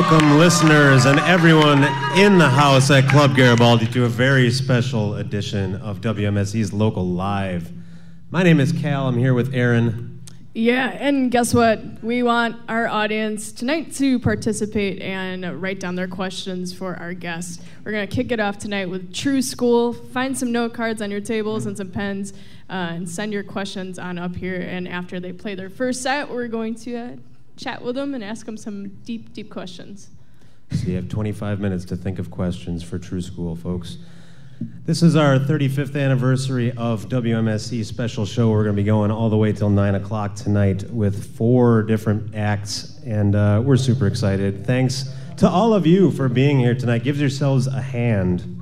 welcome listeners and everyone in the house at Club Garibaldi to a very special edition of WMSE's Local Live. My name is Cal. I'm here with Aaron. Yeah, and guess what? We want our audience tonight to participate and write down their questions for our guests. We're going to kick it off tonight with True School. Find some note cards on your tables and some pens uh, and send your questions on up here. And after they play their first set, we're going to uh, chat with them and ask them some deep, deep questions. So you have 25 minutes to think of questions for True School, folks. This is our 35th anniversary of WMSE special show. We're going to be going all the way till 9 o'clock tonight with four different acts, and uh, we're super excited. Thanks to all of you for being here tonight. Give yourselves a hand.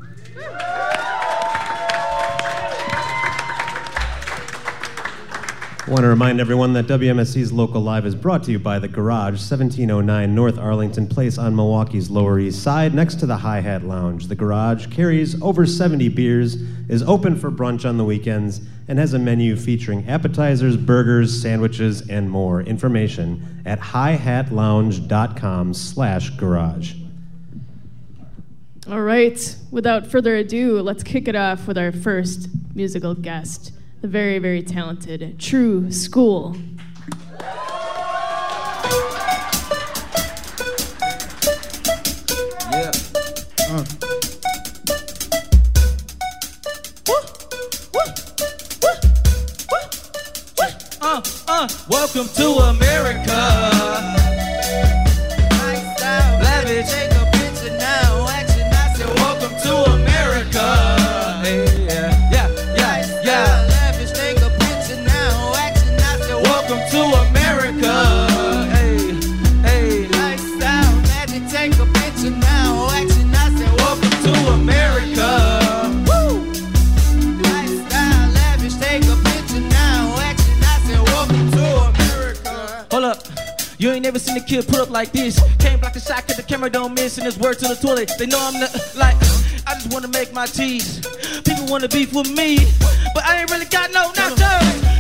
I want to remind everyone that WMSE's Local Live is brought to you by The Garage, 1709 North Arlington Place on Milwaukee's Lower East Side, next to the Hi Hat Lounge. The Garage carries over 70 beers, is open for brunch on the weekends, and has a menu featuring appetizers, burgers, sandwiches, and more. Information at hihatlounge.com slash garage. All right, without further ado, let's kick it off with our first musical guest the very, very talented True School. Yeah. Uh. Uh, uh, welcome to America. You ain't never seen a kid put up like this. Can't block the shot, cause the camera don't miss, and it's word to the toilet. They know I'm the, like, I just wanna make my teas. People wanna beef with me, but I ain't really got no nachos.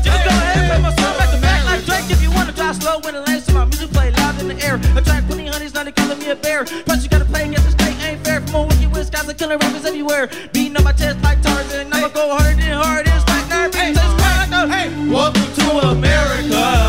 Just go ahead and play my song back to back like Drake. If you wanna drive slow when it lands to my music play loud in the air. Attract 20 honeys, now they calling me a bear. Plus you gotta play against the state, ain't fair. From all wicked Wisconsin, killing rappers everywhere. Beating on my chest like Tarzan, I'ma go harder than hard. It's like nerve, hey, hey, welcome to America.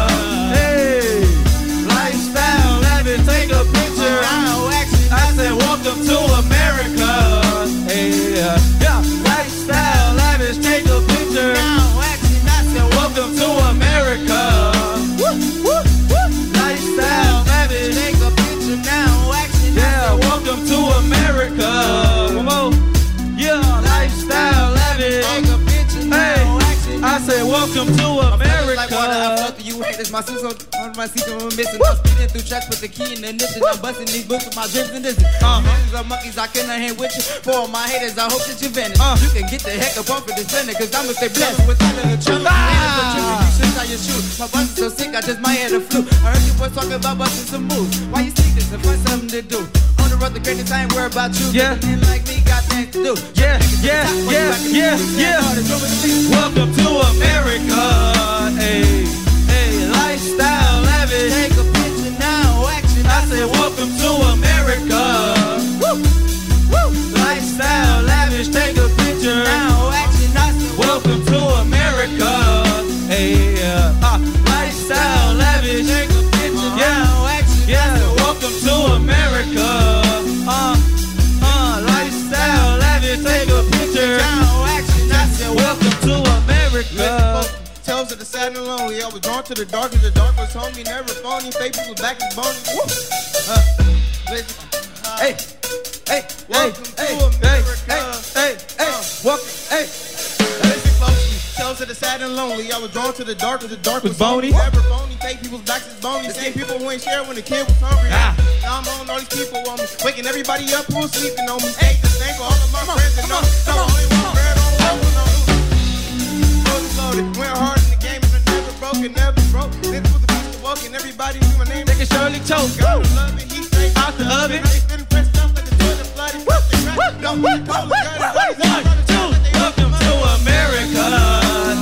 My suit's on my seat, I'm missing. I'm speeding through tracks with the key in the ignition. I'm busting these books with my drips and this. Uh, monkeys are monkeys, I cannot hang with you. For all my haters, I hope that you vanish. Uh, you can get the heck up off of this planet, cause I'ma stay blessed with all of the trouble. Ah. You should how you shoot. My bus is so sick, I just might hit a flu. I heard you boys talking about busting some moves. Why you sleep this? Find something to do. On the road, the greatest, I ain't worried about you. Yeah. Men like me got things to do. Yeah, yeah, yeah, yeah, yeah. Welcome to America. Hey, hey, lifestyle lavish. Take a picture now, action. I said, welcome to America. Woo, woo. Lifestyle lavish. Take a picture now, sad and lonely. I was drawn to the dark as the dark was homie, never phony. Fake people back is bony. Woo! Uh, listen. Uh, hey, hey, welcome hey, to hey, America. Hey, hey, hey, uh, welcome, hey. Listen closely. Tales of the sad and lonely. I was drawn to the dark as the dark was, was bony. Never phony. Fake people's backs is bony. Same people who ain't share when the kid was hungry. Ah. Now I'm on all these people on me, waking everybody up who's sleeping on me. Hey, the same for all of my come friends and know. Come on, only one bread on the on Loaded, went hard broken, never broke. This was the beast of walking, everybody knew my name. They can surely choke. Got to love it, he straight out the oven. Been pressed up like the toilet flooded. Don't want to call it, two, welcome to America.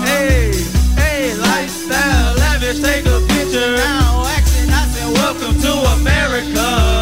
Hey, hey, lifestyle, lavish, take a picture. Now action, I said, welcome to America.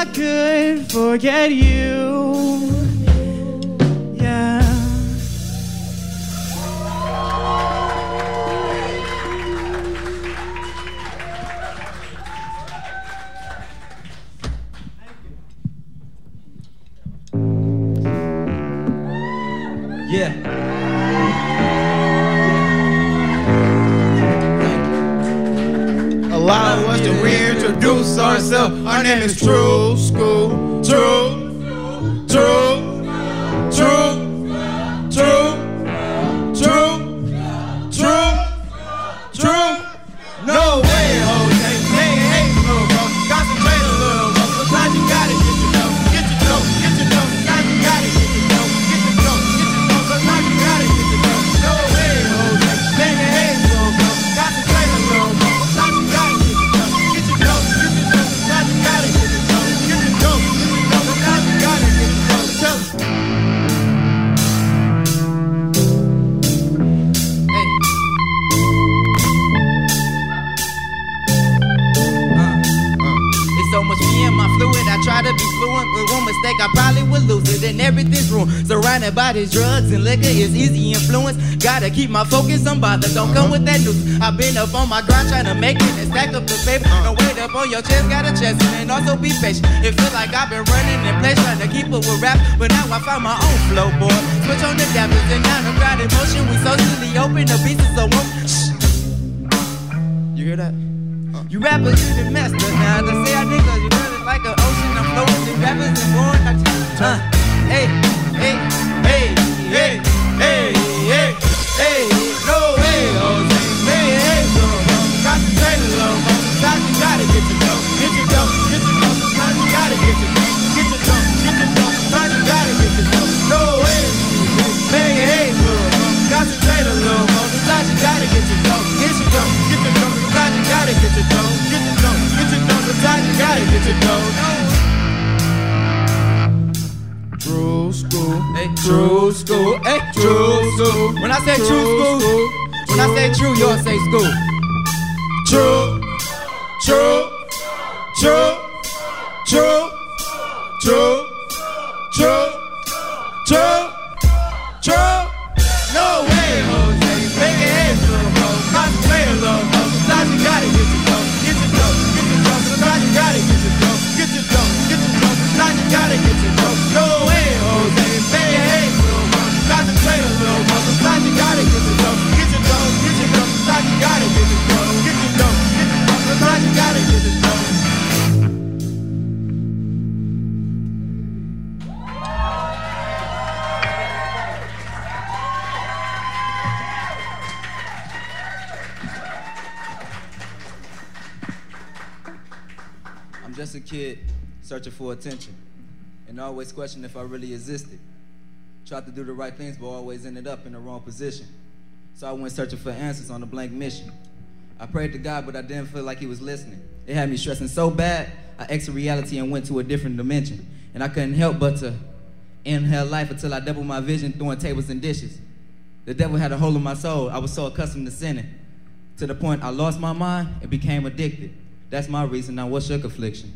I could forget you. Don't come with that news. I've been up on my grind trying to make it and stack up the paper. Uh. No weight up on your chest, got a chest, and also be patient. It feels like I've been running in place trying to keep up with rap, but now I found my own flow, boy. Switch on the dappers and down the crowded motion. We socially open the pieces of one. You hear that? Uh. You rappers. I say true, you all say school. True, true, for attention and always questioning if I really existed. Tried to do the right things, but always ended up in the wrong position. So I went searching for answers on a blank mission. I prayed to God, but I didn't feel like He was listening. It had me stressing so bad, I exited reality and went to a different dimension. And I couldn't help but to inhale life until I doubled my vision, throwing tables and dishes. The devil had a hold of my soul. I was so accustomed to sinning. To the point I lost my mind and became addicted. That's my reason. Now, what's your affliction?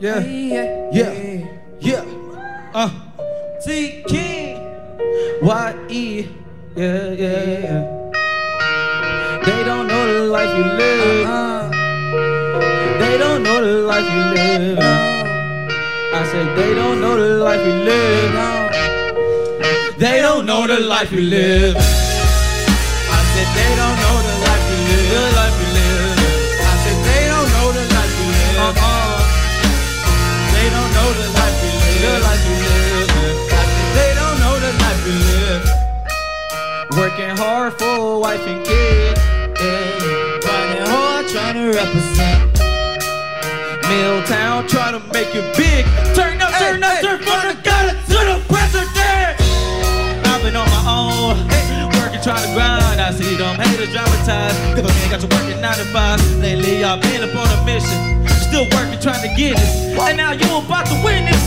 Yeah, yeah, yeah. Uh, T King. Y E. Yeah, yeah, yeah. They don't know the life you live. Uh, They don't know the life you live. I said they don't know the life you live. They don't know the life you live. I said they don't know Working hard for a wife and kid. Yeah. Grinding hard, trying to represent. Milltown trying to make it big. Turn up, turn up, hey, turn from the gutter to the president. I've been on my own, working, trying to grind. I see them haters dramatize. Cause I ain't got to work at 9 to 5. Lately I've been up on a mission. Still working, trying to get it. And now you about to this.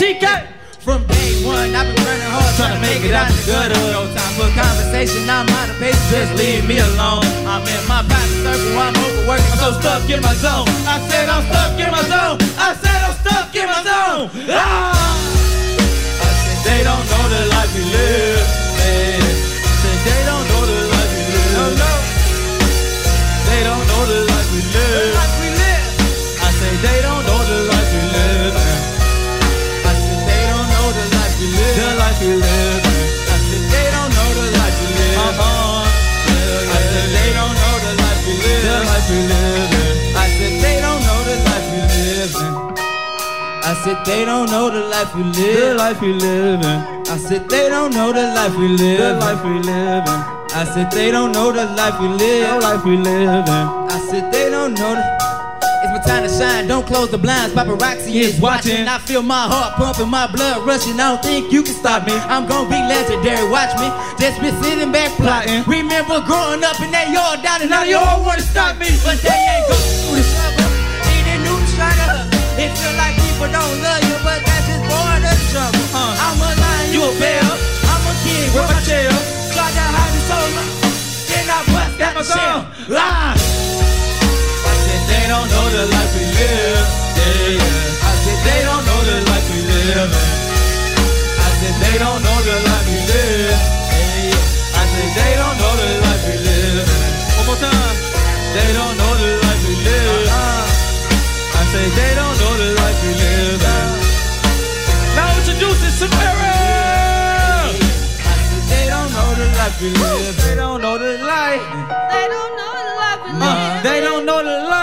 TK. From day one, I've been running hard, trying to make it out the gutter. No time for conversation, I'm out of patience, just leave me alone. I'm in my private circle, I'm overworking, I'm so stuck in my zone. I said I'm stuck in my zone. I said I'm stuck in my zone. Ah! I said they don't know the life we live. Life we live. I said they don't know the life we live. Uh-huh. I said they don't know the life we live. The life we live. I said they don't know the life we live. I said they don't know the life we The live. life live. I said they don't know the life we The live. life we live. I said they don't know the life we live. The life we live. I said they don't know the. Time to shine. Don't close the blinds. Paparazzi is watching. I feel my heart pumping, my blood rushing. I don't think you can stop me. I'm gonna be legendary. Watch me. Just been sitting back plotting. Remember growing up in that yard down and now you all wanna stop me, but they ain't go through the struggle. Need a new struggle. It feel like people don't love you, but that's just part of the struggle. Uh. I'm a lion, you a bear. I'm a king, Where where my chair? Got that high solo. Then I bust that my song. Ah! I said they don't know the life we live. Yeah, yeah. I said they don't know the life we live. I said they don't know the life we live. Yeah, yeah. I said they don't know the life we live. One more time. They don't know the life we live. I said they don't know the life we live. Now introducing Samara. I said they don't know the life we live. They don't know the life. They don't know the life we Uh, live. they don't know the life.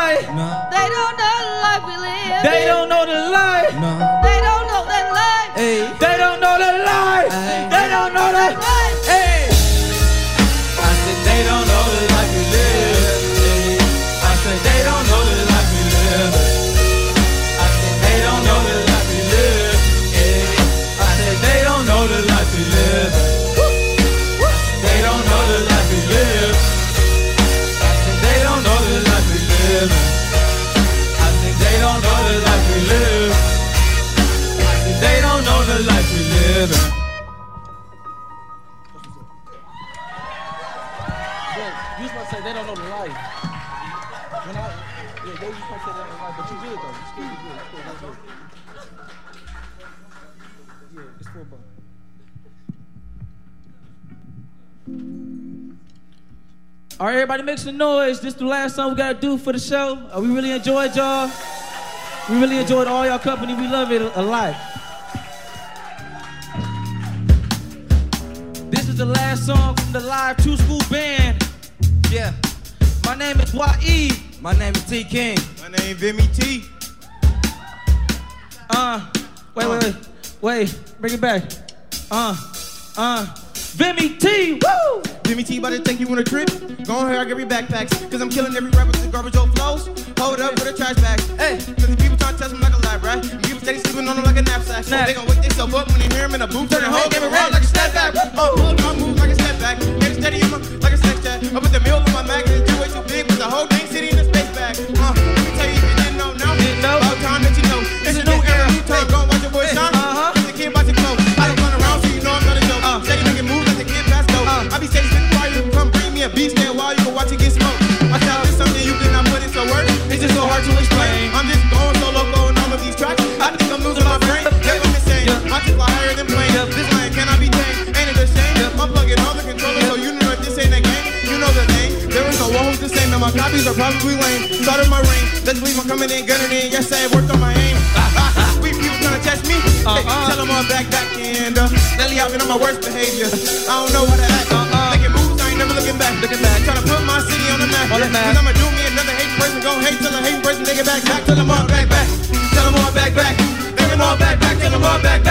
They don't know the lies. Hey. They don't know the All right, everybody make some noise. This is the last song we gotta do for the show. Uh, we really enjoyed y'all. We really enjoyed all y'all company. We love it a lot. This is the last song from the live True School Band. Yeah. My name is Y.E. My name is T King. My name is Vimy T. Uh, wait, wait, wait, wait, bring it back. Uh, uh, Vimy T, woo! Vimy T about to take you on a trip. Go ahead, I get your backpacks. Cause I'm killing every rapper with the garbage old flows. Hold up with a trash bag. Hey, cause the people trying to test me like a lab, right? And people steady sleeping on them like a knapsack. Snap. They gon' wake themselves up when they hear him in a booth. Turn the whole game around like a snapback. Oh, hold on, move like a step back. Get steady in my, like a sex chat. I put the meal in my mag and it's way too big. With the whole thing sitting in a space bag. Uh, let me tell you if you didn't know now. Didn't know? About time that you know. It's a new era. Go who's the same. Now my copies are probably lame. Started my reign. Let's believe I'm coming in, gunning in. Yes, I worked on my aim. we people trying to test me. Hey, Uh-uh. tell them all back, back, and uh, lately I've been on my worst behavior. I don't know how to act. Uh-uh. Making moves, I ain't never looking back. Looking back. Trying to put my city on the map. On the map. Cause I'ma do me another hate person. Go hate till a hate person. Nigga back, back. Tell them all back, back. Tell them all back, back. Take them all back, back. Tell them all back, back.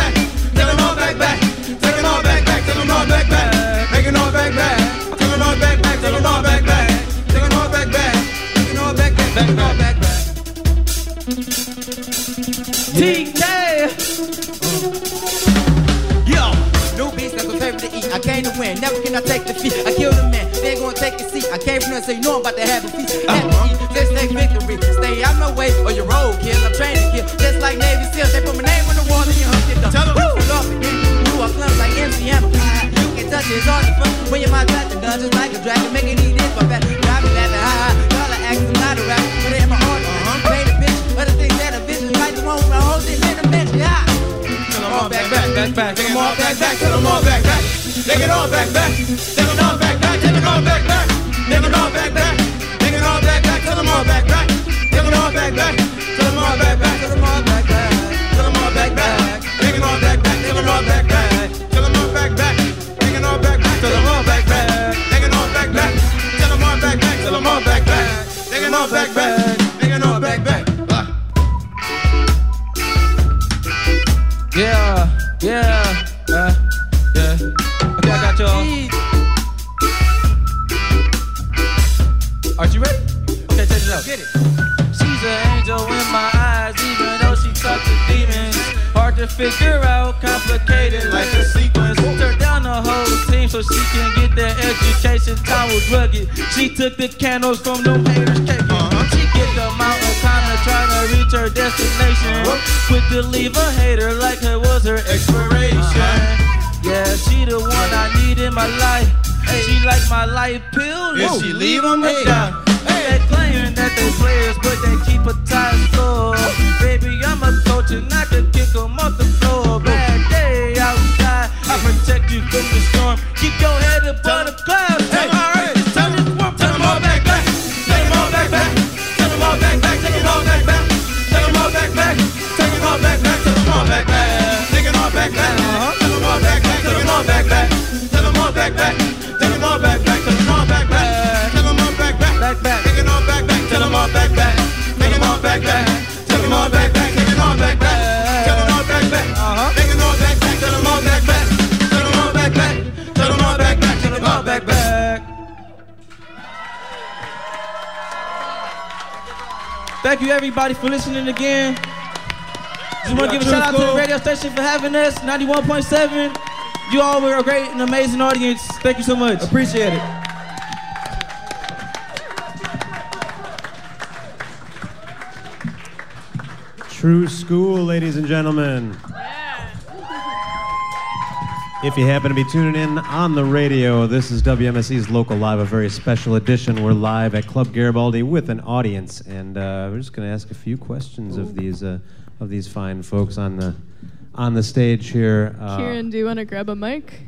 Can I take defeat. I kill the man, they gonna take a seat. I came from there, so you know I'm about to have a feast. A uh-huh. feast, let's take victory. Stay out my way, or your road kill. I'm trained to kill, just like Navy SEALs. They put my name on the wall and you humped it up. Tell 'em. Woo! Off again, you are clump like MC Hammer. You can touch it, it's hard to fun. When you're my touch, the guns just like a dragon, making these hits my back. Drive me laughing, ha ha. Y'all are acting not a rap, but in my heart, Pay the uh-huh. bitch, other things that a bitch is like the one with my whole thing in the bench, yeah. Tell them all back, back, back, back. Them all back, back. Tell them all back, back. Take it all back, back. Take it all back, back. Take it all back, back. Take it all back, back. Take it all back, back. Them all back, back. Take it all back, back. Them all back, back. Them all back, back. Them all back, back. Take it all back, back. Them all back, back. Them all back, back. Take it all back, back. Them all back, back. Take all back, back. Them them. Take it all back, back. Took the candles from them haters caking. Uh-huh. She get the mountain climber trying to reach her destination. Quick to leave a hater like it was her expiration. Uh-huh. Yeah, she the one I need in my life. She like my life pill. If she leave 'em, Hey. die. They claiming that they players, but they keep a Thank you everybody for listening again. Just want to give a shout out to the radio station for having us, 91.7. You all were a great and amazing audience. Thank you so much. Appreciate it. True school, ladies and gentlemen. If you happen to be tuning in on the radio, this is WMSE's Local Live, a very special edition. We're live at Club Garibaldi with an audience, and we're just going to ask a few questions of these uh, of these fine folks on the on the stage here. Uh, Kieran, do you want to grab a mic?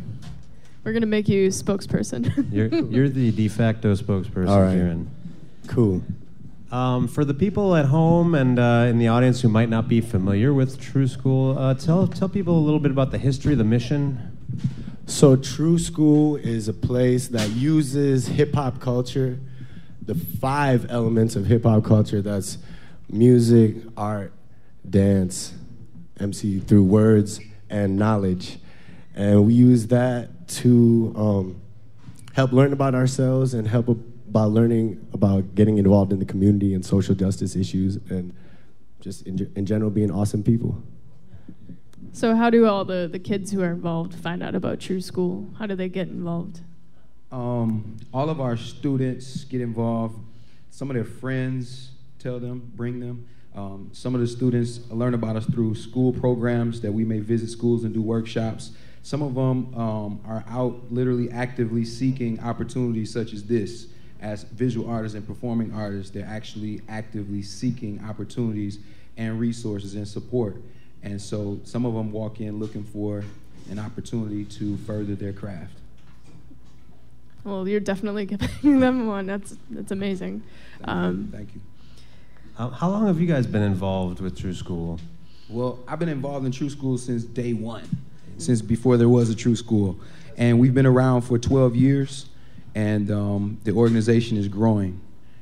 We're gonna make you spokesperson. you're, you're the de facto spokesperson, All right. Kieran. Cool. Um, for the people at home and uh, in the audience who might not be familiar with True School, uh, tell tell people a little bit about the history, the mission. So, True School is a place that uses hip hop culture, the five elements of hip hop culture that's music, art, dance, MC through words, and knowledge. And we use that to um, help learn about ourselves and help about learning about getting involved in the community and social justice issues and just in, in general being awesome people. so, how do all the, the kids who are involved find out about True School? How do they get involved? Um, all of our students get involved. Some of their friends tell them, bring them. Um, some of the students learn about us through school programs that we may visit schools and do workshops. Some of them um, are out literally actively seeking opportunities such as this. As visual artists and performing artists, they're actually actively seeking opportunities and resources and support. And so some of them walk in looking for an opportunity to further their craft. Well, you're definitely giving them one. That's that's amazing. Thank Um, you. Thank you. How, how long have you guys been involved with True School? Well, I've been involved in True School since day one, since before there was a True School. And we've been around for 12 years, and um, the organization is growing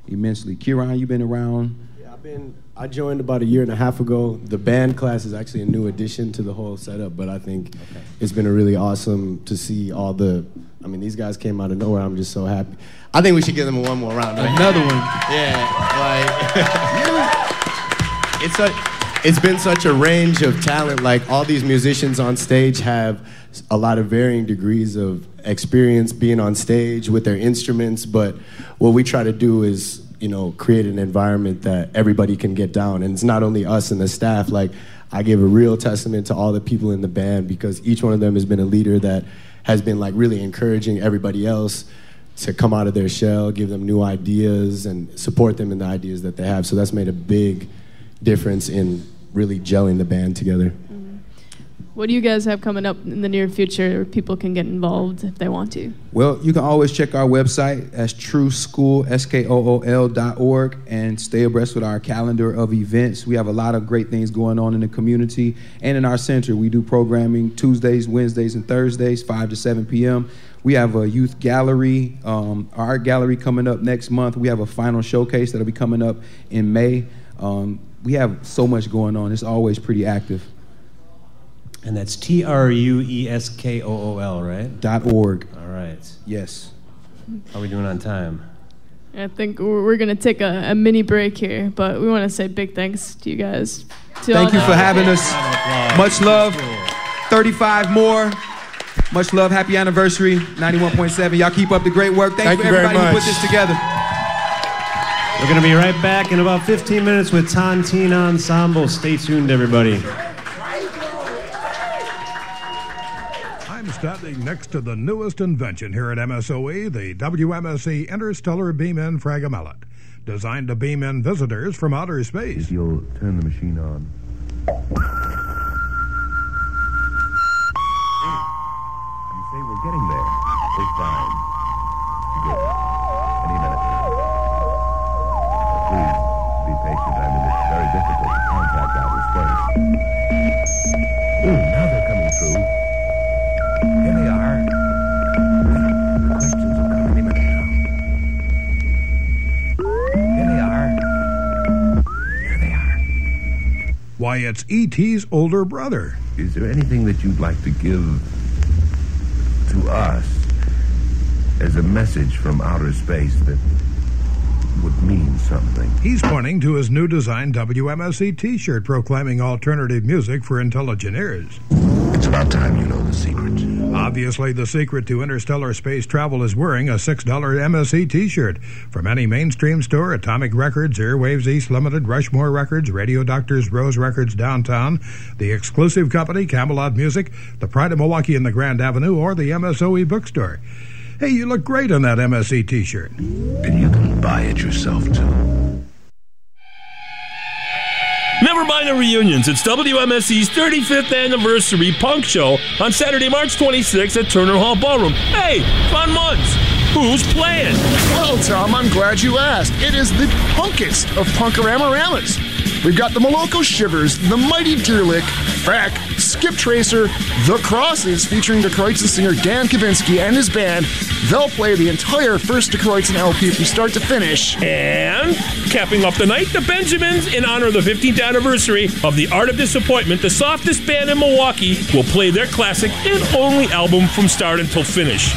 immensely. Kieran, you've been around. Yeah, I've been. I joined about a year and a half ago. The band class is actually a new addition to the whole setup, but I think it's been a really awesome to see all the. I mean, these guys came out of nowhere. I'm just so happy. I think we should give them one more round. right? Another one. Yeah, like it's a, it's been such a range of talent. Like all these musicians on stage have a lot of varying degrees of experience being on stage with their instruments. But what we try to do is, you know, create an environment that everybody can get down, and it's not only us and the staff. Like I give a real testament to all the people in the band because each one of them has been a leader that has been like really encouraging everybody else to come out of their shell, give them new ideas, and support them in the ideas that they have. So that's made a big difference in really gelling the band together. What do you guys have coming up in the near future where people can get involved if they want to? Well, you can always check our website as True School, S-K-O-O-L dot org, and stay abreast with our calendar of events. We have a lot of great things going on in the community and in our center. We do programming Tuesdays, Wednesdays, and Thursdays, 5 to 7 p.m. We have a youth gallery, um, art gallery coming up next month. We have a final showcase that'll be coming up in May. Um, we have so much going on. It's always pretty active. And that's T R U E S K O O L, right? Dot org. All right. Yes. How are we doing on time? I think we're, we're gonna take a, a mini break here, but we want to say big thanks to you guys. To Thank you for having us. Much love. 35 more. Much love. Happy anniversary. 91.7. Y'all keep up the great work. Thanks Thank for you very everybody who much. put this together. We're going to be right back in about 15 minutes with Tontine Ensemble. Stay tuned, everybody. Standing next to the newest invention here at MSOE, the WMSE Interstellar Beam In Fragamellet, designed to beam in visitors from outer space. You'll turn the machine on. You say we're getting there. Take time. Why, it's E.T.'s older brother. Is there anything that you'd like to give to us as a message from outer space that would mean something? He's pointing to his new design WMSE t shirt proclaiming alternative music for intelligent ears. It's about about time you know the secret. Obviously, the secret to interstellar space travel is wearing a $6 MSC t shirt. From any mainstream store, Atomic Records, Airwaves East Limited, Rushmore Records, Radio Doctors, Rose Records downtown, the exclusive company, Camelot Music, the Pride of Milwaukee in the Grand Avenue, or the MSOE bookstore. Hey, you look great in that MSC t shirt. And you can buy it yourself, too. Never mind the reunions. It's WMSE's 35th anniversary punk show on Saturday, March 26th at Turner Hall Ballroom. Hey, fun months. Who's playing? Well, Tom, I'm glad you asked. It is the punkest of Punkorama-ramas. We've got the Moloko Shivers, the Mighty Deerlick, Frack, Skip Tracer, The Crosses, featuring Die Kreuzen singer Dan Kubinski and his band. They'll play the entire first Die Kreuzen LP from start to finish. And capping off the night, the Benjamins, in honor of the 15th anniversary of The Art of Disappointment, the softest band in Milwaukee, will play their classic and only album from start until finish.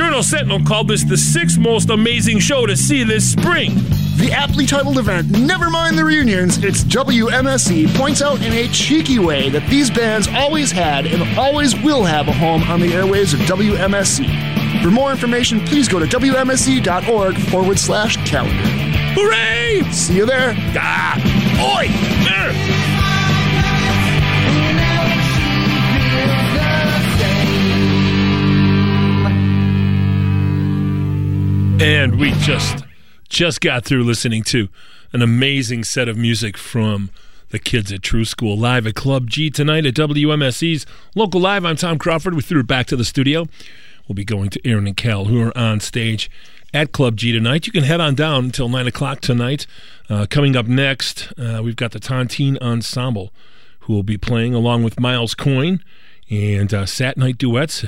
Journal Sentinel called this the sixth most amazing show to see this spring. The aptly titled event, Never Mind the Reunions, it's WMSE, points out in a cheeky way that these bands always had and always will have a home on the airwaves of WMSE. For more information, please go to WMSE.org forward slash calendar. Hooray! See you there. Ah! Oi! And we just just got through listening to an amazing set of music from the kids at True School live at Club G tonight at WMSE's local live. I'm Tom Crawford. We threw it back to the studio. We'll be going to Aaron and Cal, who are on stage at Club G tonight. You can head on down until nine o'clock tonight. Uh, coming up next, uh, we've got the Tontine Ensemble, who will be playing along with Miles Coyne, and uh, Sat Night Duets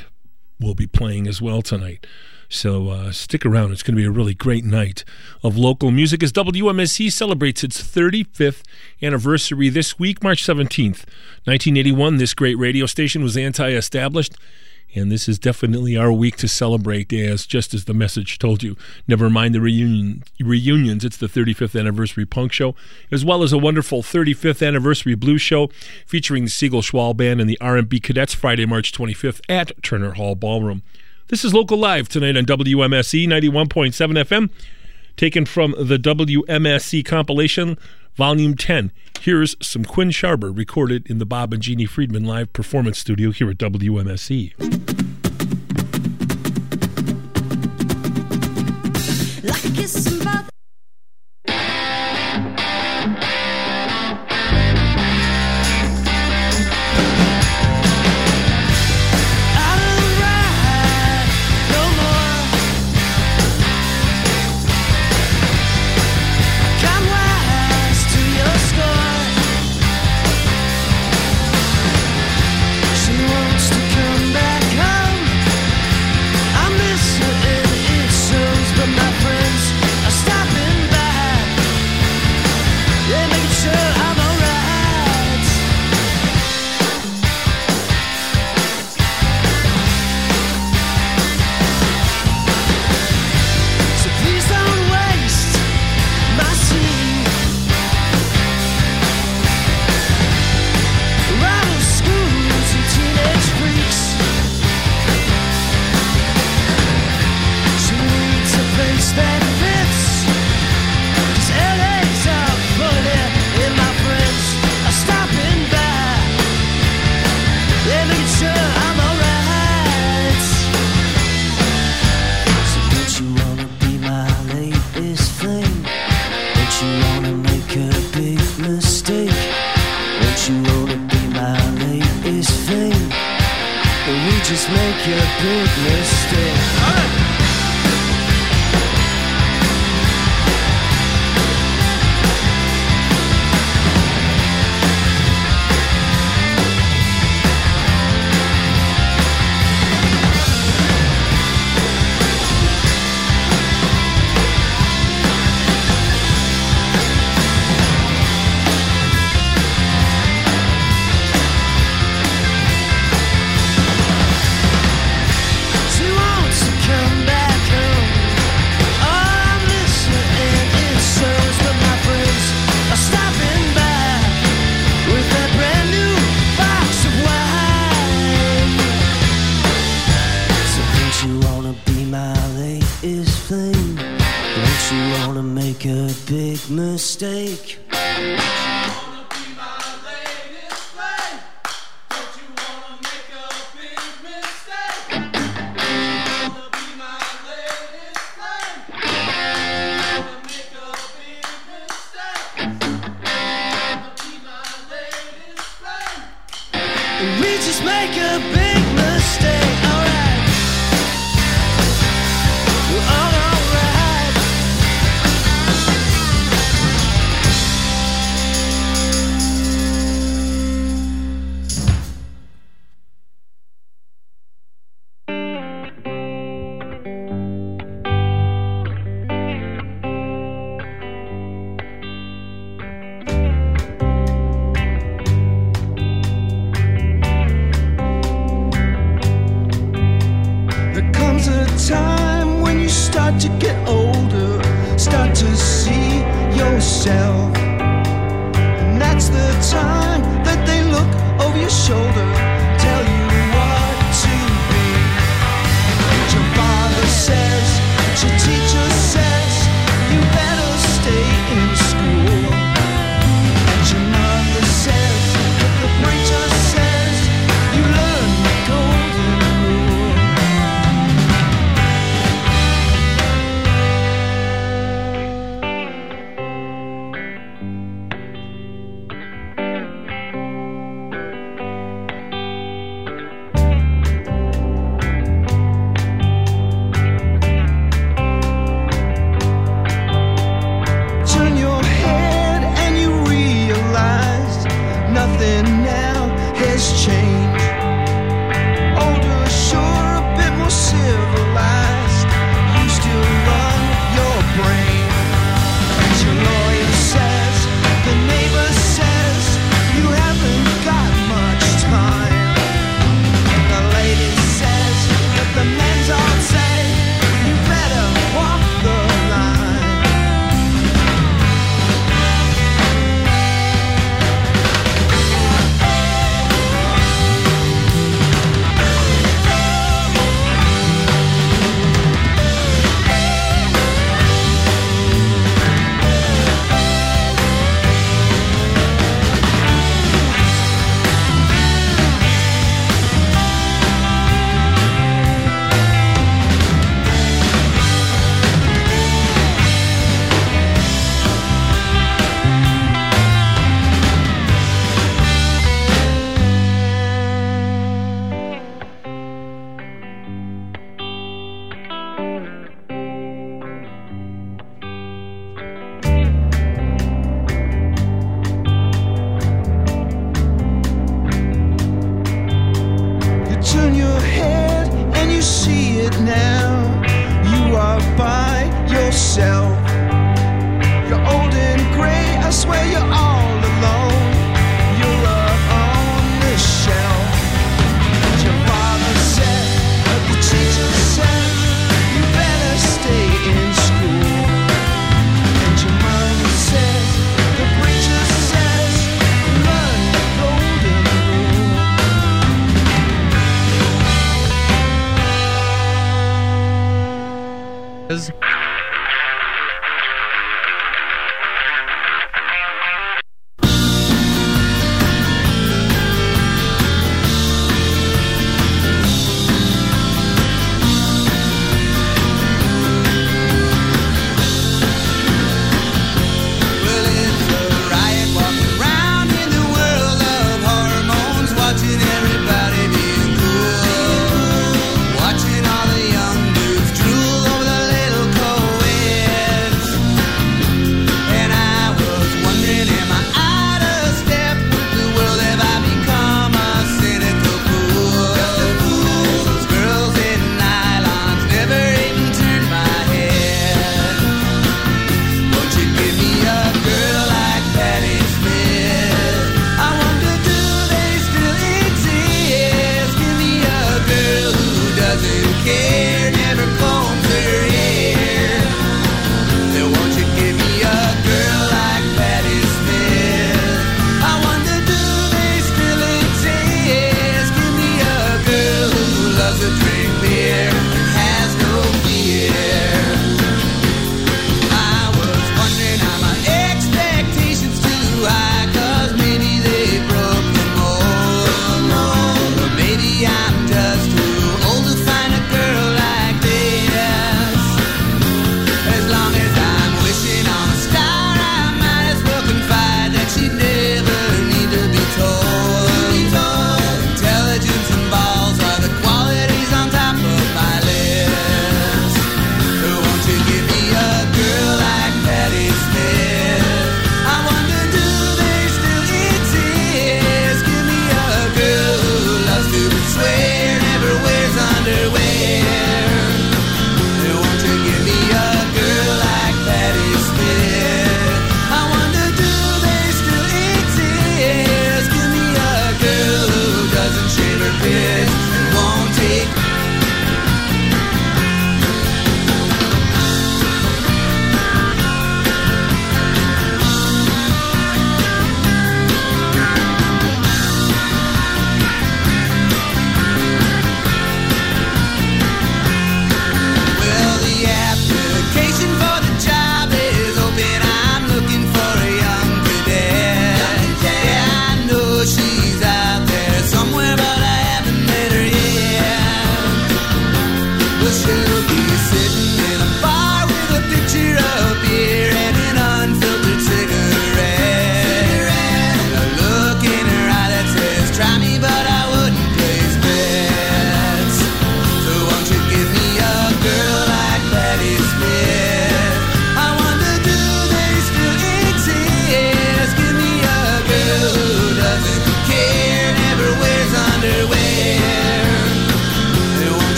will be playing as well tonight. So uh, stick around. It's going to be a really great night of local music as WMSE celebrates its 35th anniversary this week, March 17th. 1981, this great radio station was anti established. And this is definitely our week to celebrate, as just as the message told you. Never mind the reunion, reunions. It's the 35th anniversary punk show, as well as a wonderful 35th anniversary blues show featuring the Siegel-Schwall Band and the R&B Cadets Friday, March 25th at Turner Hall Ballroom. This is Local Live tonight on WMSE 91.7 FM, taken from the WMSE compilation, Volume 10. Here's some Quinn Scharber recorded in the Bob and Jeannie Friedman live performance studio here at WMSE.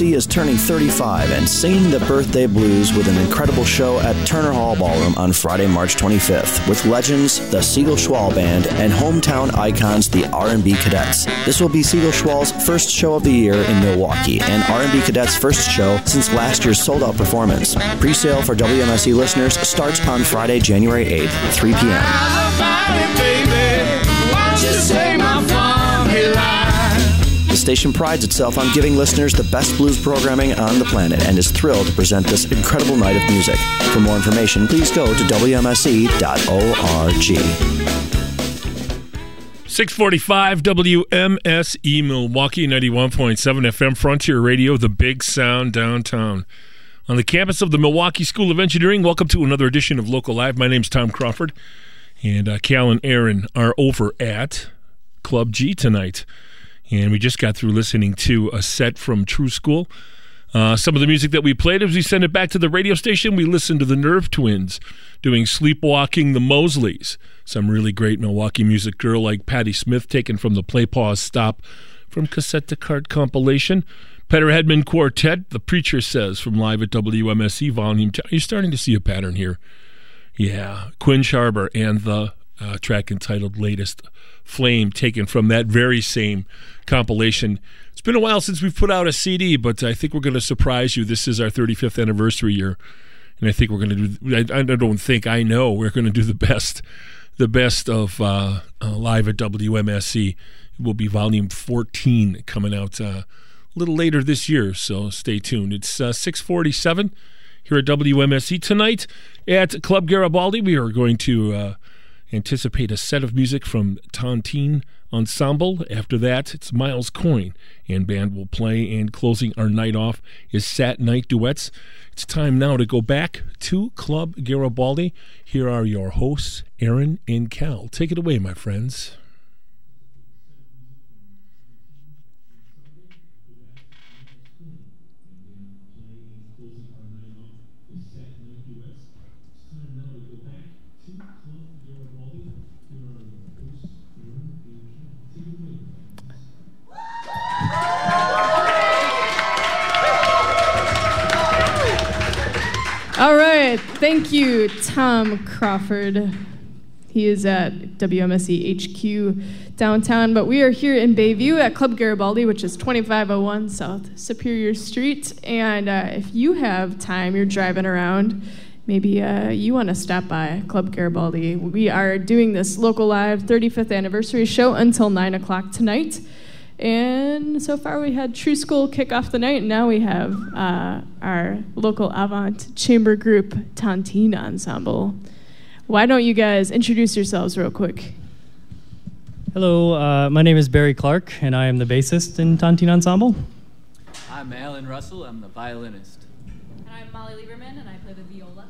Is turning 35 and singing the birthday blues with an incredible show at Turner Hall Ballroom on Friday, March 25th with legends, the Siegel Schwall Band, and hometown icons, the R&B Cadets. This will be Siegel Schwall's first show of the year in Milwaukee and R&B Cadets' first show since last year's sold-out performance. Pre-sale for WMSE listeners starts on Friday, January 8th, 3 p.m. The station prides itself on giving listeners the best blues programming on the planet and is thrilled to present this incredible night of music. For more information, please go to WMSE.org. 645 WMSE Milwaukee 91.7 FM Frontier Radio, the big sound downtown. On the campus of the Milwaukee School of Engineering, welcome to another edition of Local Live. My name's Tom Crawford, and uh, Cal and Aaron are over at Club G tonight. And we just got through listening to a set from True School. Uh, some of the music that we played as we sent it back to the radio station, we listened to the Nerve Twins doing Sleepwalking the Mosleys. Some really great Milwaukee music girl like Patti Smith taken from the Play Pause Stop from Cassette to Cart compilation. Peter Hedman Quartet, The Preacher Says from Live at WMSE Volume 2. You're starting to see a pattern here. Yeah, Quinn Scharber and the uh, track entitled Latest Flame, taken from that very same compilation. It's been a while since we've put out a CD, but I think we're going to surprise you. This is our 35th anniversary year, and I think we're going to do. I, I don't think I know we're going to do the best, the best of uh, uh, live at WMSE. It will be volume 14 coming out uh, a little later this year, so stay tuned. It's uh, 647 here at WMSE tonight at Club Garibaldi. We are going to uh, anticipate a set of music from Tontine Ensemble. After that, it's Miles Coyne and band will play. And closing our night off is Sat Nite Duets. It's time now to go back to Club Garibaldi. Here are your hosts, Aaron and Cal. Take it away, my friends. All right. Thank you, Tom Crawford. He is at WMSE HQ downtown, but we are here in Bayview at Club Garibaldi, which is 2501 South Superior Street. And uh, if you have time, you're driving around, maybe uh, you want to stop by Club Garibaldi. We are doing this local live 35th anniversary show until 9 o'clock tonight. And so far, we had True School kick off the night, and now we have uh, our local Avant chamber group, Tontine Ensemble. Why don't you guys introduce yourselves real quick? Hello, uh, my name is Barry Clark, and I am the bassist in Tontine Ensemble. I'm Alan Russell. I'm the violinist. And I'm Molly Lieberman, and I play the viola.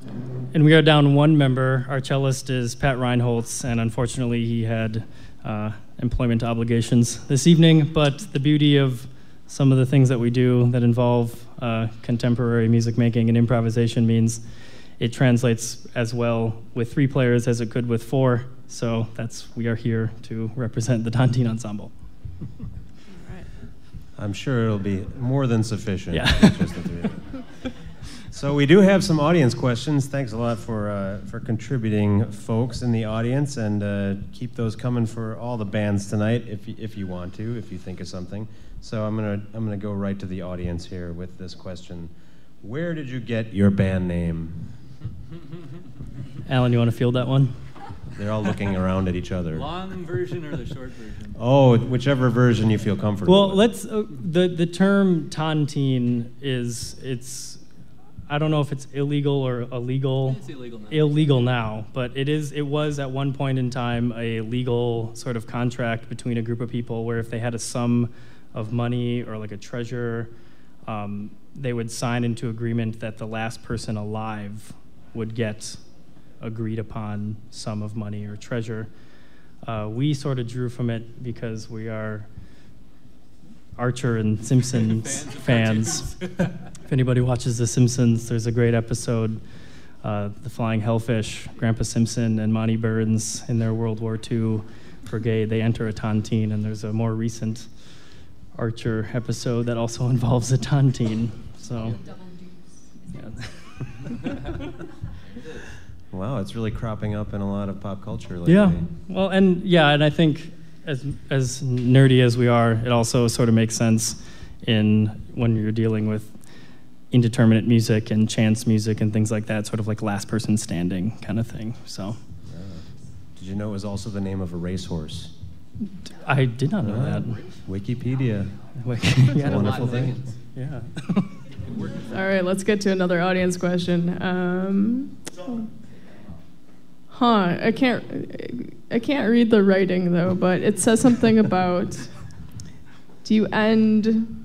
And we are down one member. Our cellist is Pat Reinholtz, and unfortunately, he had uh, employment obligations this evening. But the beauty of some of the things that we do that involve uh, contemporary music making and improvisation means it translates as well with three players as it could with four. So that's we are here to represent the Tontine Ensemble. I'm sure it'll be more than sufficient. Yeah. with just the three of you. So we do have some audience questions. Thanks a lot for uh, for contributing, folks in the audience, and uh, keep those coming for all the bands tonight, if you, if you want to, if you think of something. So I'm gonna I'm gonna go right to the audience here with this question: Where did you get your band name? Alan, you want to field that one? They're all looking around at each other. Long version or the short version? Oh, whichever version you feel comfortable. Well, let's. Uh, the the term tontine is it's. I don't know if it's illegal or illegal. It's illegal now. Illegal now, but it is. It was at one point in time a legal sort of contract between a group of people where if they had a sum of money or like a treasure, um, they would sign into agreement that the last person alive would get agreed upon sum of money or treasure. Uh, we sort of drew from it because we are Archer and Simpsons fans. if anybody watches The Simpsons, there's a great episode, uh, The Flying Hellfish. Grandpa Simpson and Monty Burns in their World War II brigade, they enter a tontine, and there's a more recent Archer episode that also involves a tontine. So, yeah. Wow, it's really cropping up in a lot of pop culture lately. Yeah. Well, and yeah, and I think as as nerdy as we are, it also sort of makes sense in when you're dealing with indeterminate music and chance music and things like that, sort of like last person standing kind of thing. So Did you know it was also the name of a racehorse? I did not know Yeah. that. Wikipedia. Wiki- It's yeah. a wonderful thing. Yeah. All right, let's get to another audience question. Um, huh? I can't. I can't read the writing though, but it says something about. Do you end m-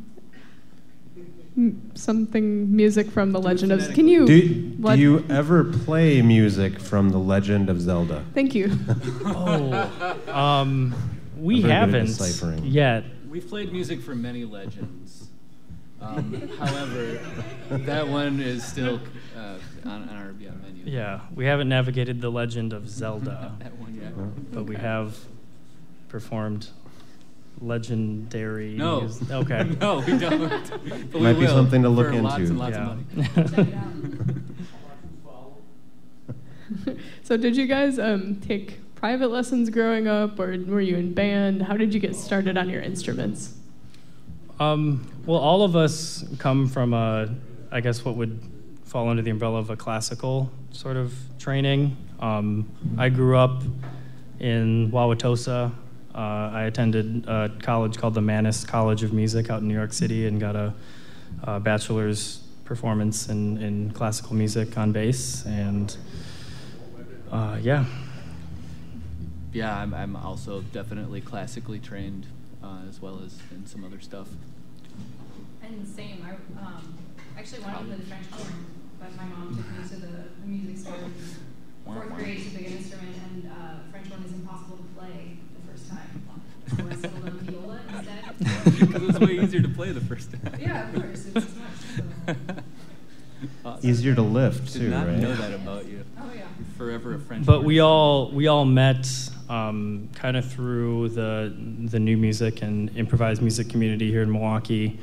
something music from the Legend of? Can you? Do, do you ever play music from The Legend of Zelda? Thank you. oh, um, we I'm very good at haven't yet. We've played music from many legends. Um, however, that one is still uh, on, on our yeah, menu. Yeah, we haven't navigated the legend of Zelda, That one yet. but we have performed legendary. No. mus- Okay. No, we don't. But we Might be will something to look for Lots into. and lots Yeah. of money. So did you guys um, take private lessons growing up, or were you in band? How did you get started on your instruments? Um, well, all of us come from a, I guess, what would fall under the umbrella of a classical sort of training. Um, I grew up in Wauwatosa. Uh, I attended a college called the Mannes College of Music out in New York City and got a, a bachelor's performance in, in classical music on bass. And uh, yeah, Yeah, I'm, I'm also definitely classically trained, uh, as well as in some other stuff. And same, I um, actually wanted to play the French horn, but my mom took me to the, the music store in fourth grade to pick an instrument, and uh, French horn is impossible to play the first time. So I settled viola instead. Because it was way easier to play the first time. Yeah, of course, it's smart. Awesome. Easier to lift, Did too, not right? know that about you. Oh, yeah. You're forever a French. but horn we fan. all we all met um, kind of through the the new music and improvised music community here in Milwaukee.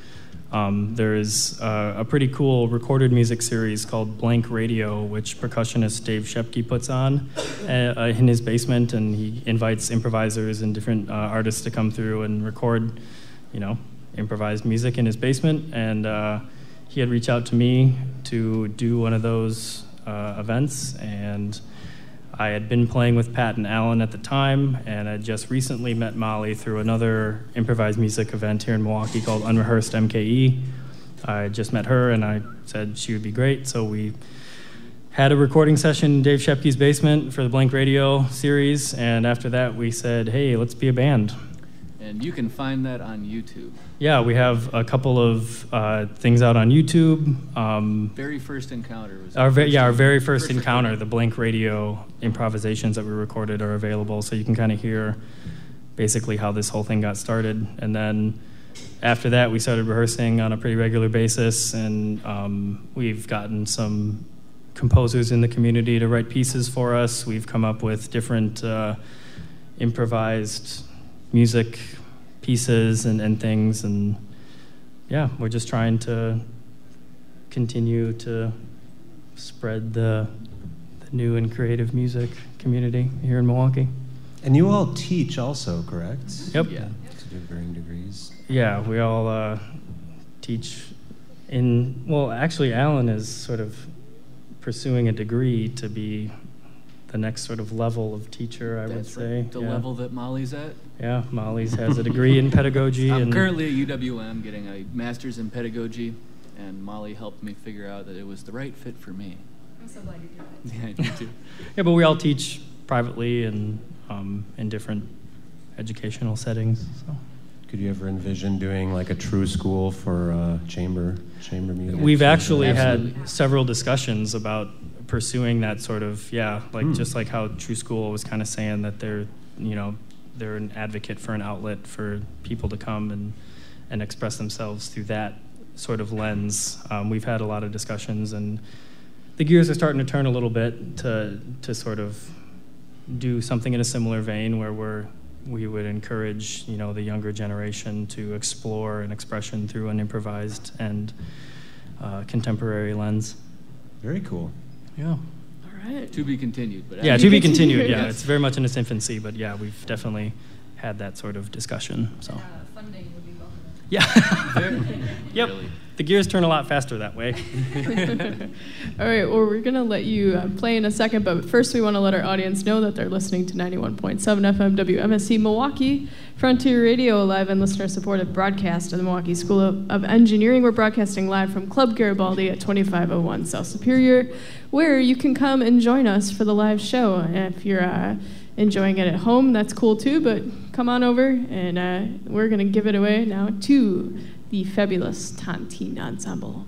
Um, there's uh, a pretty cool recorded music series called Blank Radio, which percussionist Dave Shepke puts on uh, in his basement, and he invites improvisers and different uh, artists to come through and record, you know, improvised music in his basement. And uh, he had reached out to me to do one of those uh, events, and I had been playing with Pat and Alan at the time, and I just recently met Molly through another improvised music event here in Milwaukee called Unrehearsed MKE. I just met her, and I said she would be great, so we had a recording session in Dave Shepke's basement for the Blank Radio series, and after that, we said, "Hey, let's be a band." And you can find that on YouTube. Yeah, we have a couple of uh, things out on YouTube. Um, Very first encounter was our ve- yeah, our very first first encounter, the blank radio improvisations that we recorded are available, so you can kind of hear basically how this whole thing got started. And then after that, we started rehearsing on a pretty regular basis, and um, we've gotten some composers in the community to write pieces for us. We've come up with different uh, improvised music pieces and, and things, and yeah, we're just trying to continue to spread the, the new and creative music community here in Milwaukee. And you all teach also, correct? Yep. Yeah. To varying degrees. Yeah, we all uh, teach in, well, actually, Alan is sort of pursuing a degree to be the next sort of level of teacher, I would say. right. The yeah. level that Molly's at. Yeah, Molly's has a degree in pedagogy. I'm and currently at UWM getting a master's in pedagogy, and Molly helped me figure out that it was the right fit for me. I'm so glad you're doing it. Yeah, I do too. Yeah, but we all teach privately and um, in different educational settings. So. Could you ever envision doing like a true school for uh, chamber chamber music? We've actually music? had several discussions about pursuing that sort of yeah, like Hmm. just like how True School was kind of saying that they're you know they're an advocate for an outlet for people to come and and express themselves through that sort of lens. Um, we've had a lot of discussions and the gears are starting to turn a little bit to to sort of do something in a similar vein where we're we would encourage, you know, the younger generation to explore an expression through an improvised and uh, contemporary lens. Very cool. Yeah. All right. To be continued, but Yeah, to be continued. Yeah, yes. it's very much in its infancy, but yeah, we've definitely had that sort of discussion. So. funding would be welcome. Yeah. yep. The gears turn a lot faster that way. All right, well, we're going to let you uh, play in a second, but first we want to let our audience know that they're listening to 91.7 FM WMSE Milwaukee, Frontier Radio, a live and listener supported broadcast of the Milwaukee School of, of Engineering. We're broadcasting live from Club Garibaldi at 2501 South Superior, where you can come and join us for the live show. If you're uh, enjoying it at home, that's cool too, but come on over and uh, we're going to give it away now to the fabulous Tontine Ensemble.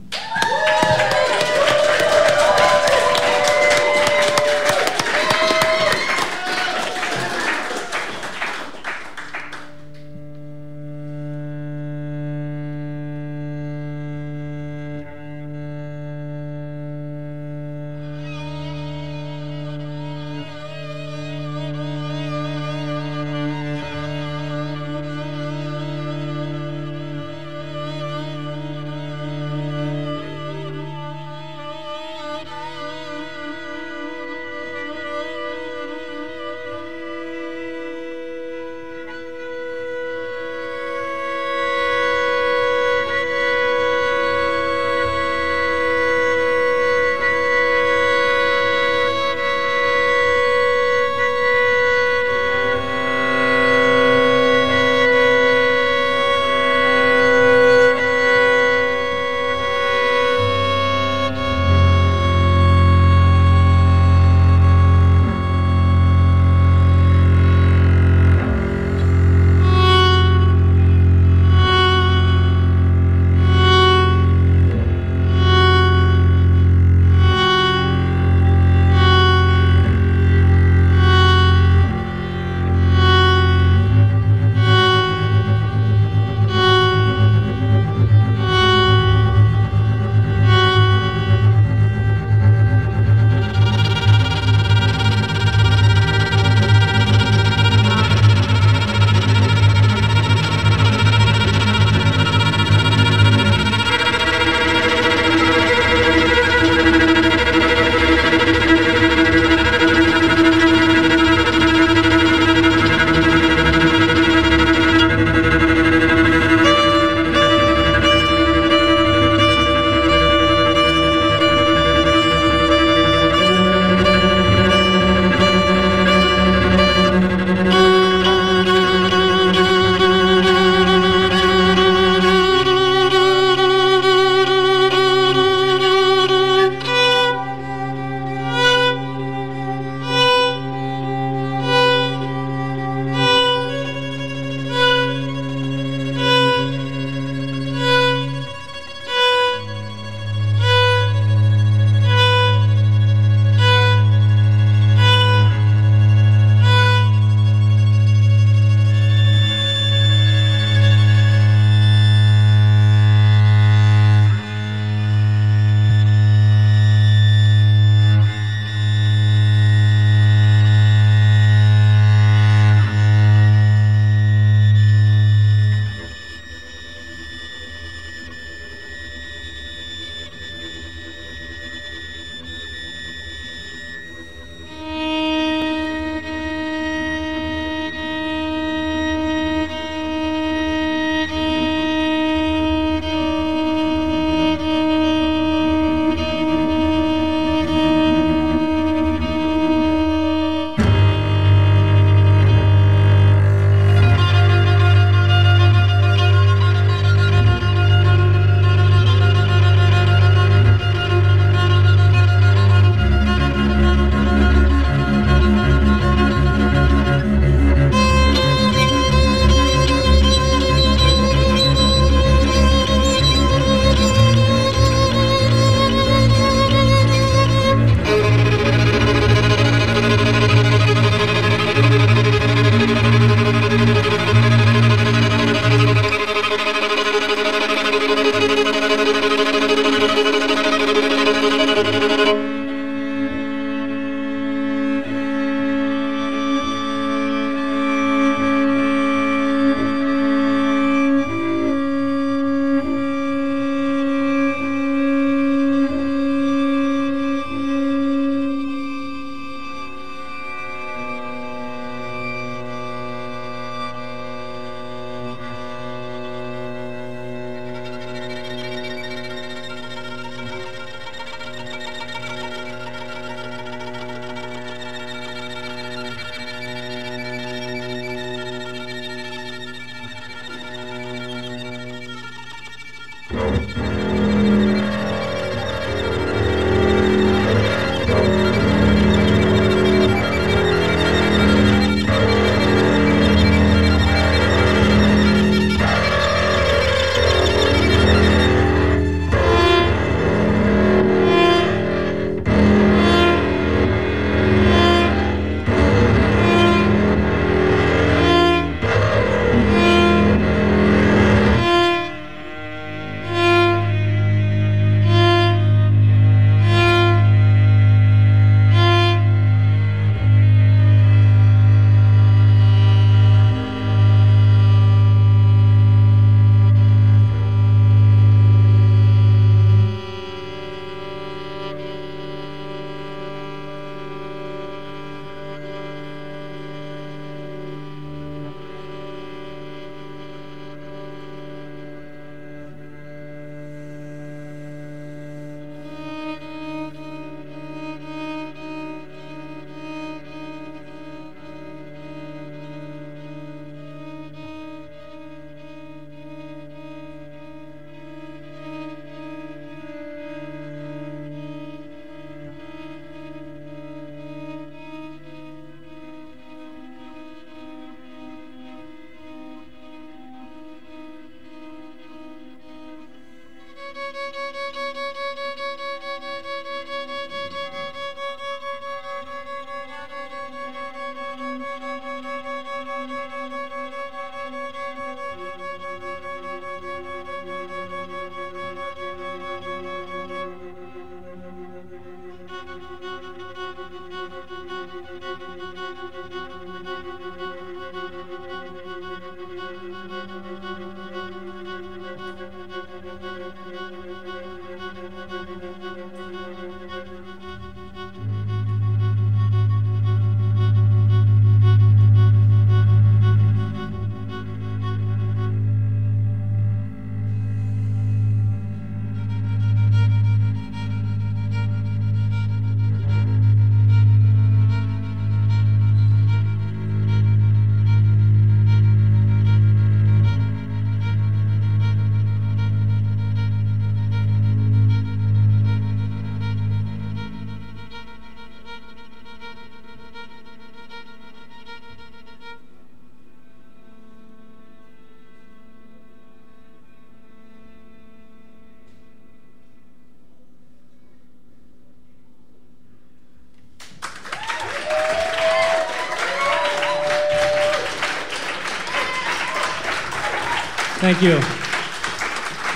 Thank you.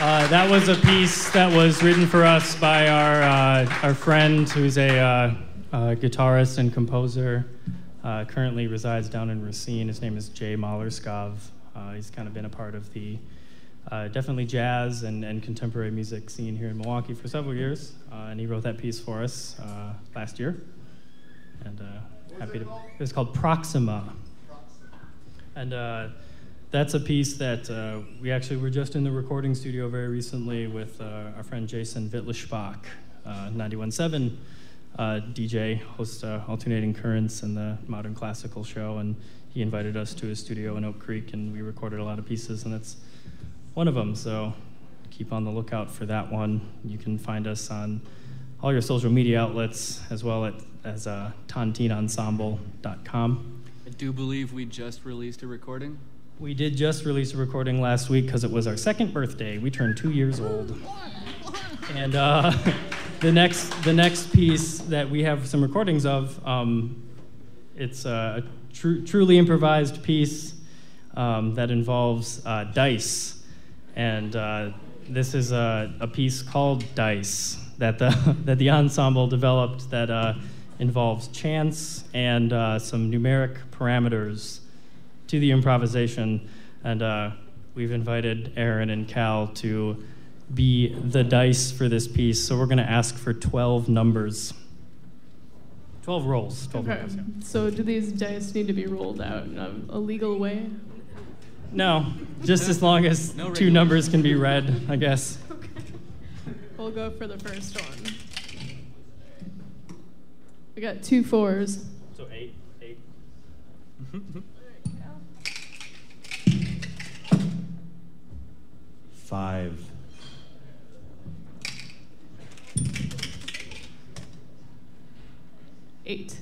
Uh, that was a piece that was written for us by our, uh, our friend who's a uh, guitarist and composer. Uh, currently resides down in Racine. His name is Jay Mollerskov. Uh, he's kind of been a part of the uh, definitely jazz and, and contemporary music scene here in Milwaukee for several years. And he wrote that piece for us last year. And happy to. It was called Proxima. And uh, that's a piece that uh, we actually were just in the recording studio very recently with uh, our friend Jason Wittlischbach, uh, 91.7 uh, DJ, hosts uh, Alternating Currents and the Modern Classical Show. And he invited us to his studio in Oak Creek, and we recorded a lot of pieces, and that's one of them. So keep on the lookout for that one. You can find us on all your social media outlets as well at, as uh, tontineensemble.com. I do believe we just released a recording. We did just release a recording last week because it was our second birthday. We turned two years old. And uh, the next the next piece that we have some recordings of, um, it's a tru- truly improvised piece um, that involves uh, dice, and uh, this is a, a piece called Dice that the that the ensemble developed that uh, involves chance and uh, some numeric parameters to the improvisation, and uh, we've invited Aaron and Cal to be the dice for this piece. So we're going to ask for 12 numbers. 12 rolls. 12 Okay. numbers, yeah. So do these dice need to be rolled out in a, a legal way? No, just as long as No two numbers can be read, I guess. Okay. We'll go for the first one. We got two fours. So eight, eight. Five. Eight.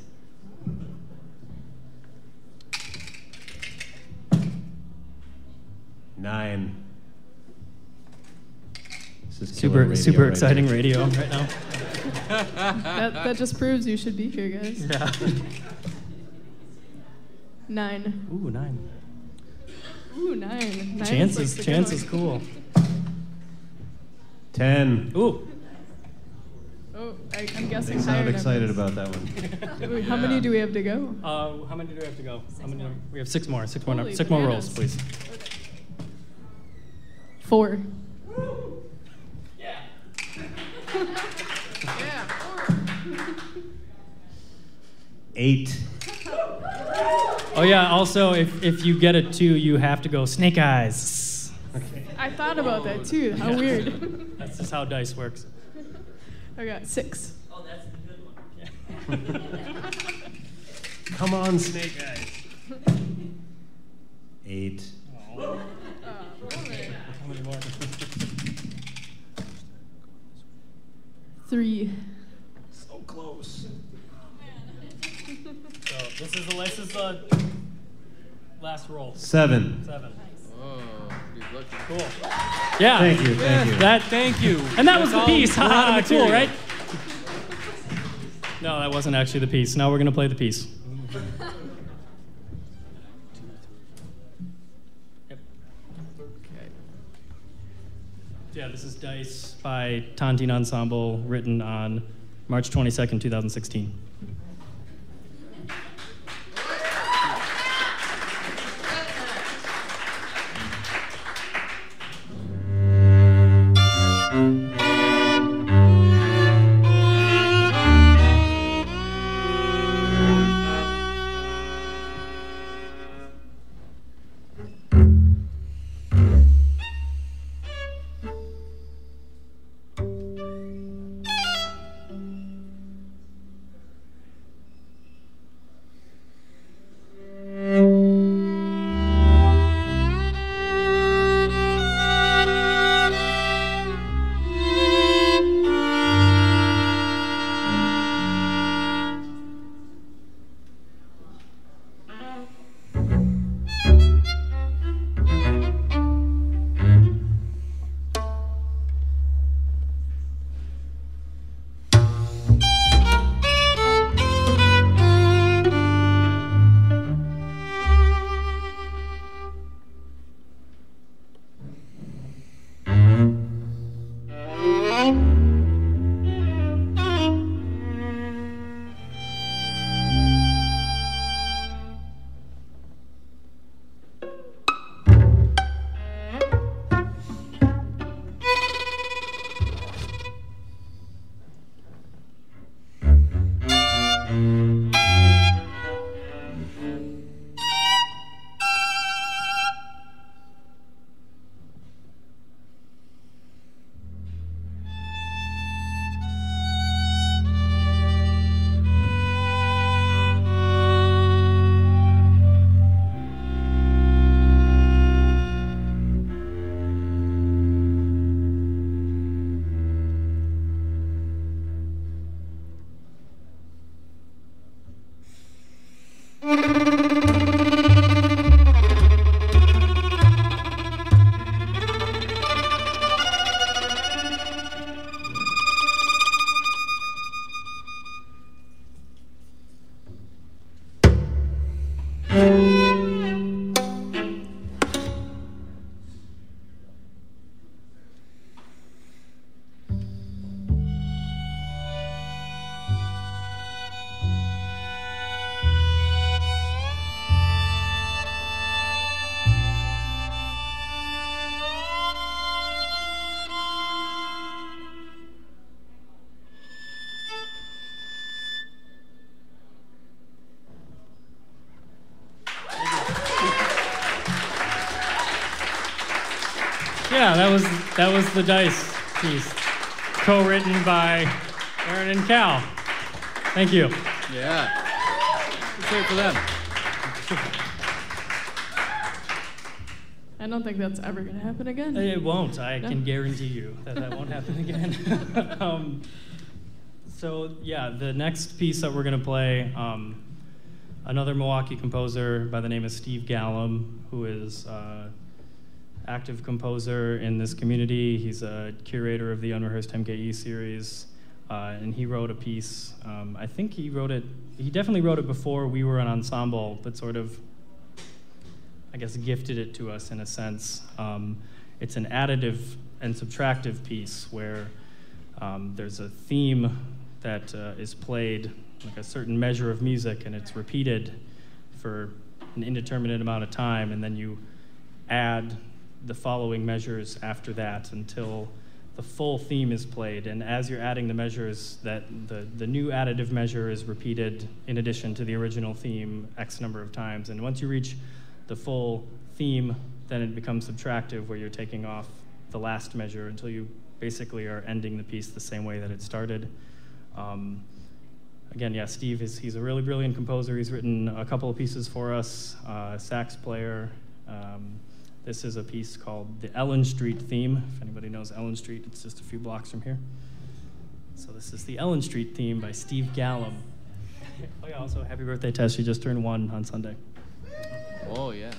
Nine. This is Super- radio super right exciting here. radio right now. that, that just proves you should be here, guys. Yeah. Nine. Ooh, nine. Ooh, nine. nine is Chance like is, the chance is cool. Ten. Ooh. Oh, I, I'm guessing They sound higher excited numbers. about that one. Wait, How many do we have to go? Uh, how many do we have to go? How many? We have six more. Six more. Holy num- Six more rolls, bananas. please. Four. Eight. Oh yeah. Also, if if you get a two, you have to go snake eyes. I thought about that too. How Yeah. weird. That's just how dice works. I got six. Oh, that's the good one. Come on, Snake Eyes. Eight. How many more? Three. So close. Oh, so this is the this is the last roll. Seven. Seven. Oh, dude, look. Cool. Yeah. Thank you, thank you. That Thank you. And that was the all piece. raw Haha, cool, material. right? No, that wasn't actually the piece. Now we're gonna play the piece. Yeah, this is Dice by Tontine Ensemble, written on March 22nd, 2016. That was that was the dice piece, co-written by Aaron and Cal. Thank you. Yeah. Let's hear it for them. I don't think that's ever going to happen again. It won't. I No? can guarantee you that that won't happen again. um, so yeah, the next piece that we're gonna play, um, another Milwaukee composer by the name of Steve Gallum, who is uh, active composer in this community. He's a curator of the Unrehearsed MKE series, uh, and he wrote a piece. Um, I think he wrote it. He definitely wrote it before we were an ensemble, but sort of I guess, gifted it to us in a sense. Um, it's an additive and subtractive piece where um, there's a theme that uh, is played, like a certain measure of music, and it's repeated for an indeterminate amount of time, and then you add the following measures after that until the full theme is played. And as you're adding the measures, that the, the new additive measure is repeated in addition to the original theme X number of times. And once you reach the full theme, then it becomes subtractive, where you're taking off the last measure until you basically are ending the piece the same way that it started. Um, again, yeah, Steve is he's a really brilliant composer. He's written a couple of pieces for us, uh, sax player. Um, this is a piece called the Ellen Street theme. If anybody knows Ellen Street, it's just a few blocks from here. So this is the Ellen Street theme by Steve Gallum. Oh yeah, also happy birthday, Tess. She just turned one on Sunday. Oh, yeah.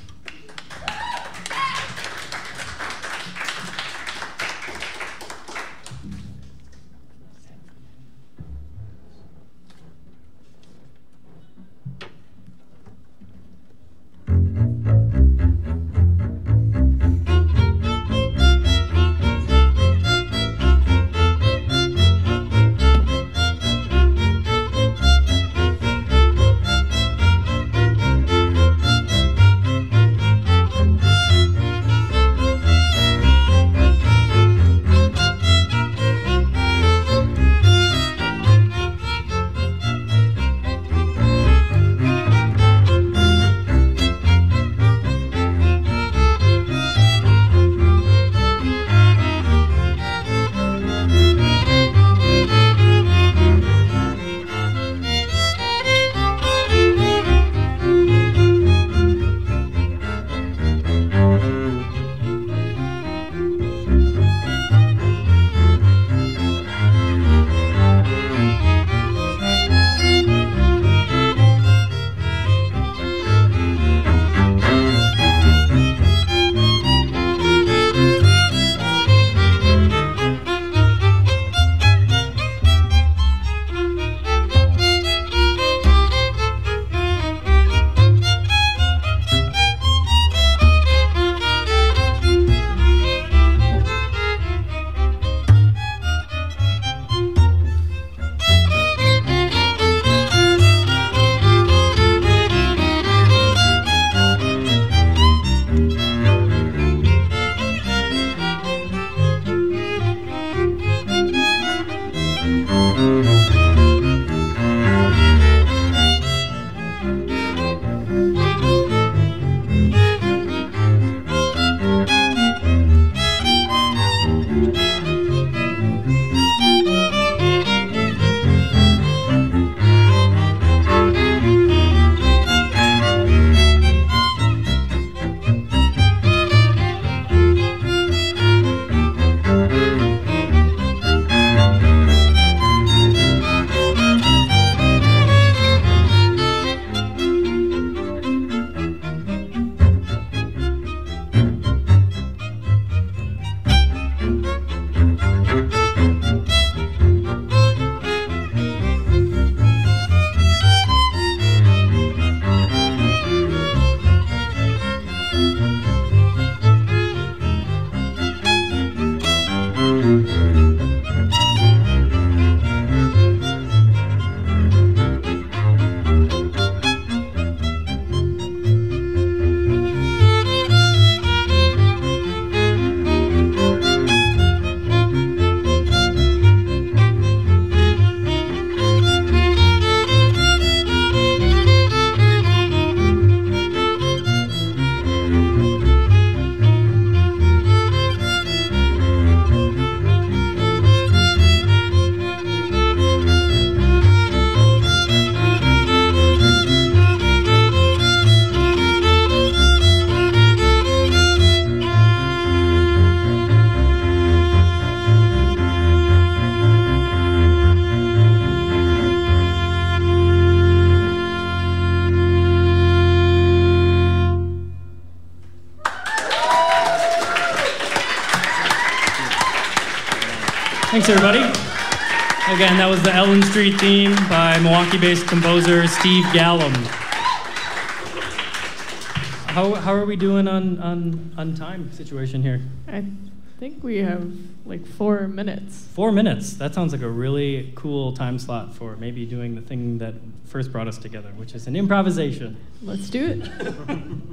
Again, that was the Ellen Street theme by Milwaukee based composer Steve Gallum. How, how are we doing on, on, on time situation here? I think we have like four minutes. Four minutes. That sounds like a really cool time slot for maybe doing the thing that first brought us together, which is an improvisation. Let's do it.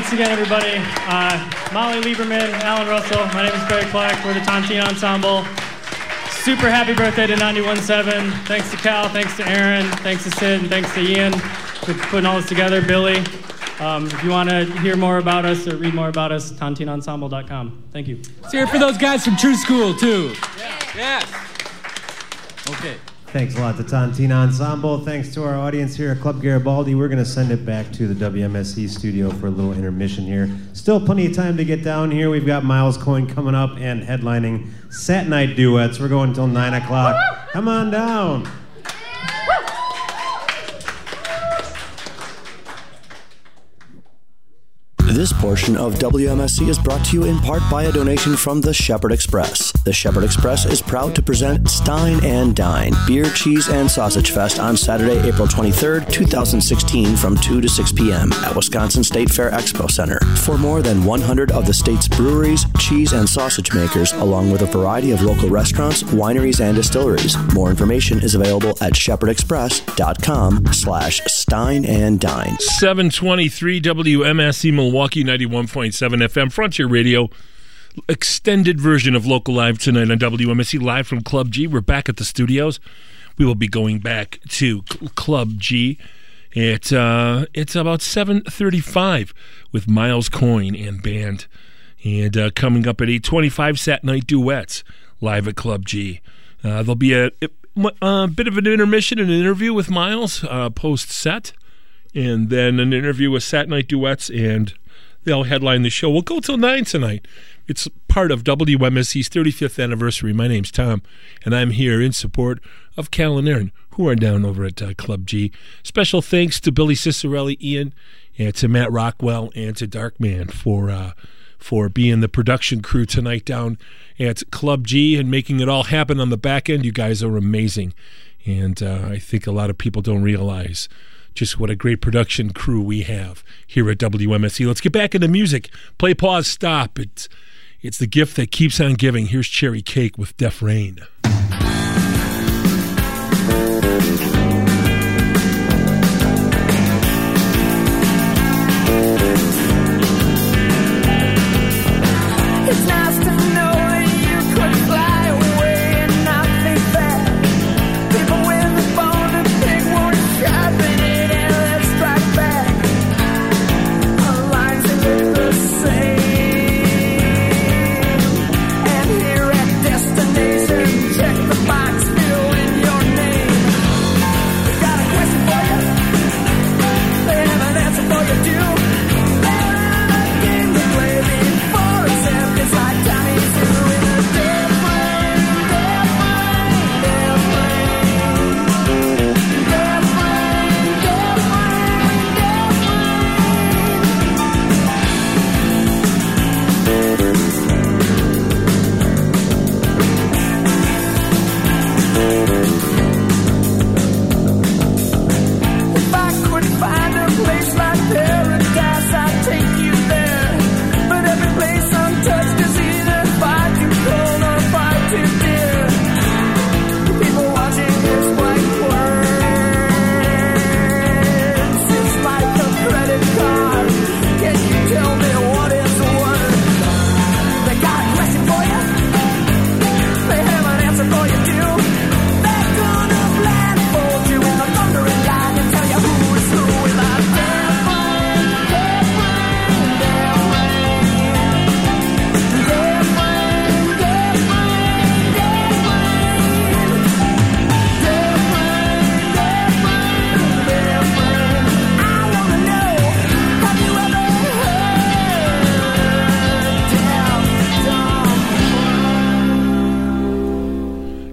Thanks again, everybody. Uh, Molly Lieberman, Alan Russell. My name is Barry Clark. We're the Tontine Ensemble. Super happy birthday to 91.7. Thanks to Cal, thanks to Aaron, thanks to Sid, and thanks to Ian for putting all this together. Billy. Um, if you want to hear more about us or read more about us, tontineensemble.com. Thank you. Let's hear it for those guys from True School, too. Yes. Thanks a lot to Tontine Ensemble. Thanks to our audience here at Club Garibaldi. We're going to send it back to the WMSE studio for a little intermission here. Still plenty of time to get down here. We've got Miles Coyne coming up and headlining Sat Nite Duets. We're going until 9 o'clock. Come on down. This portion of WMSE is brought to you in part by a donation from the Shepherd Express. The Shepherd Express is proud to present Stein and Dine, Beer, Cheese, and Sausage Fest on Saturday, April 23rd, 2016 from 2 to 6 p.m. at Wisconsin State Fair Expo Center. For more than 100 of the state's breweries, cheese, and sausage makers, along with a variety of local restaurants, wineries, and distilleries. More information is available at shepherdexpress.com slash Stein and Dine. 723 WMSE Milwaukee 91.7 FM Frontier Radio. Extended version of Local Live tonight on WMSE Live from Club G. We're back at the studios. We will be going back to Cl- Club G. It, uh, it's about 7.35 with Miles Coyne and band. And uh, coming up at 8.25, Sat Nite Duets live at Club G. Uh, there'll be a, a bit of an intermission, an interview with Miles uh, post set, and then an interview with Sat Nite Duets, and they'll headline the show. We'll go till 9 tonight. It's part of WMSE's 35th anniversary. My name's Tom, and I'm here in support of Cal and Aaron, who are down over at uh, Club G. Special thanks to Billy Cicerelli, Ian, and to Matt Rockwell, and to Darkman for uh, for being the production crew tonight down at Club G and making it all happen on the back end. You guys are amazing, and uh, I think a lot of people don't realize just what a great production crew we have here at WMSE. Let's get back into music. Play, pause, stop. It's it's the gift that keeps on giving. Here's Cherry Cake with Def Rain.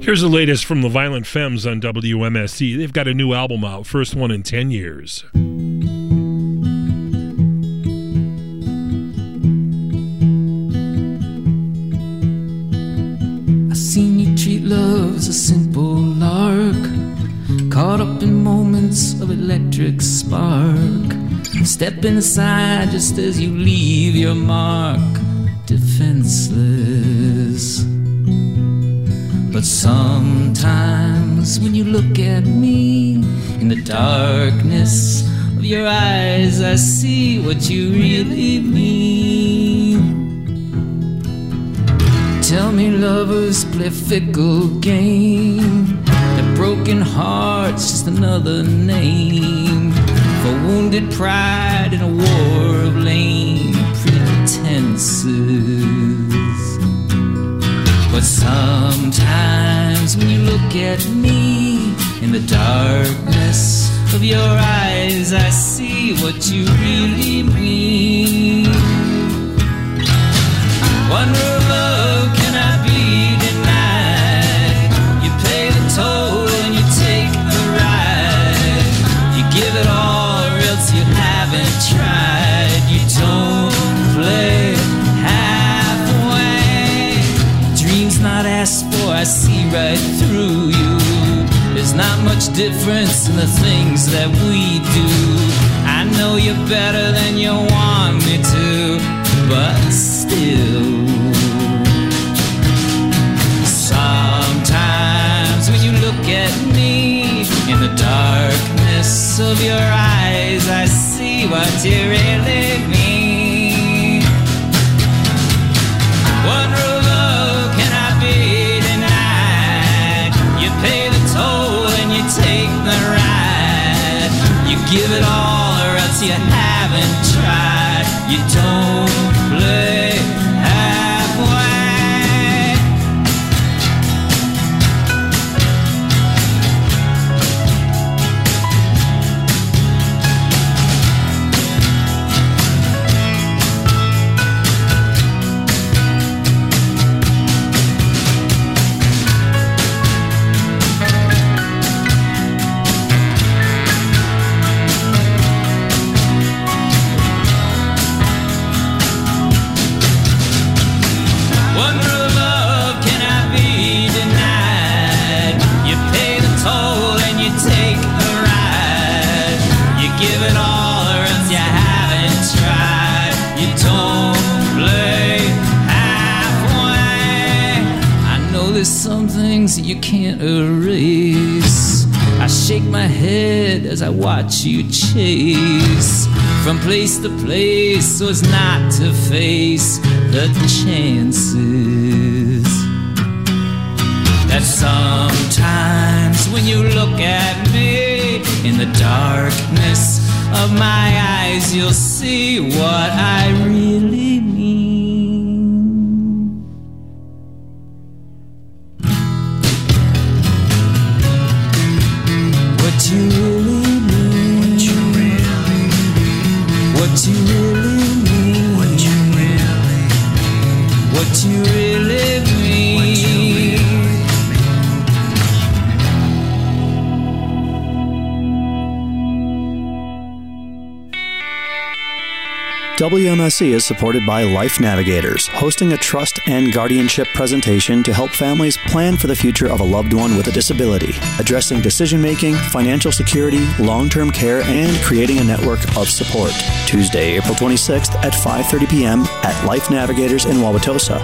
Here's the latest from the Violent Femmes on WMSC. They've got a new album out, first one in 10 years. I've seen you treat love as a simple lark, caught up in moments of electric spark. Step inside just as you leave your mark, defenseless. But sometimes when you look at me in the darkness of your eyes, I see what you really mean. Tell me lovers play fickle game. That broken heart's just another name for wounded pride in a war look at me in the darkness of your eyes, I see what you really mean. Much difference in the things that we do. I know you're better than you want me to, but still. Sometimes when you look at me in the darkness of your eyes, I see what you really mean. Give it all or else you haven't tried. You don't play as I watch you chase. From place to place so as not to face the chances. That sometimes when you look at me in the darkness of my eyes, you'll see what I really WMSE is supported by Life Navigators, hosting a trust and guardianship presentation to help families plan for the future of a loved one with a disability, addressing decision making, financial security, long term care, and creating a network of support. Tuesday, April 26th at 5:30 p.m. at Life Navigators in Wauwatosa.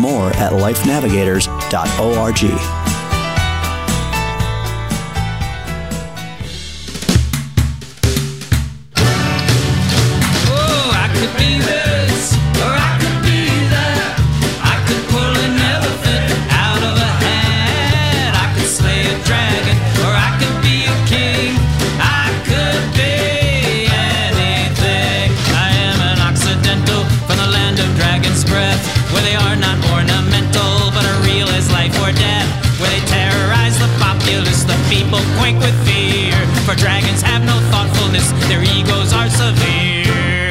More at lifenavigators.org. For dragons have no thoughtfulness, their egos are severe.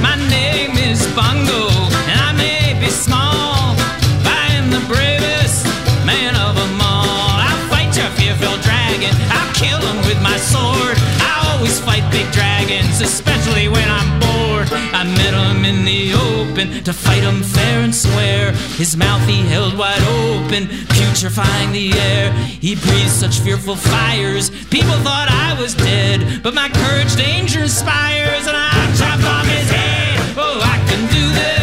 My name is Bongo, and I may be small, but I am the bravest man of them all. I'll fight your fear-filled dragon, I'll kill him with my sword. I always fight big dragons, especially when I'm him open to fight 'em fair and square. His mouth he held wide open, putrefying the air. He breathed such fearful fires, people thought I was dead. But my courage danger inspires, and I chopped off his head. Oh, I can do this,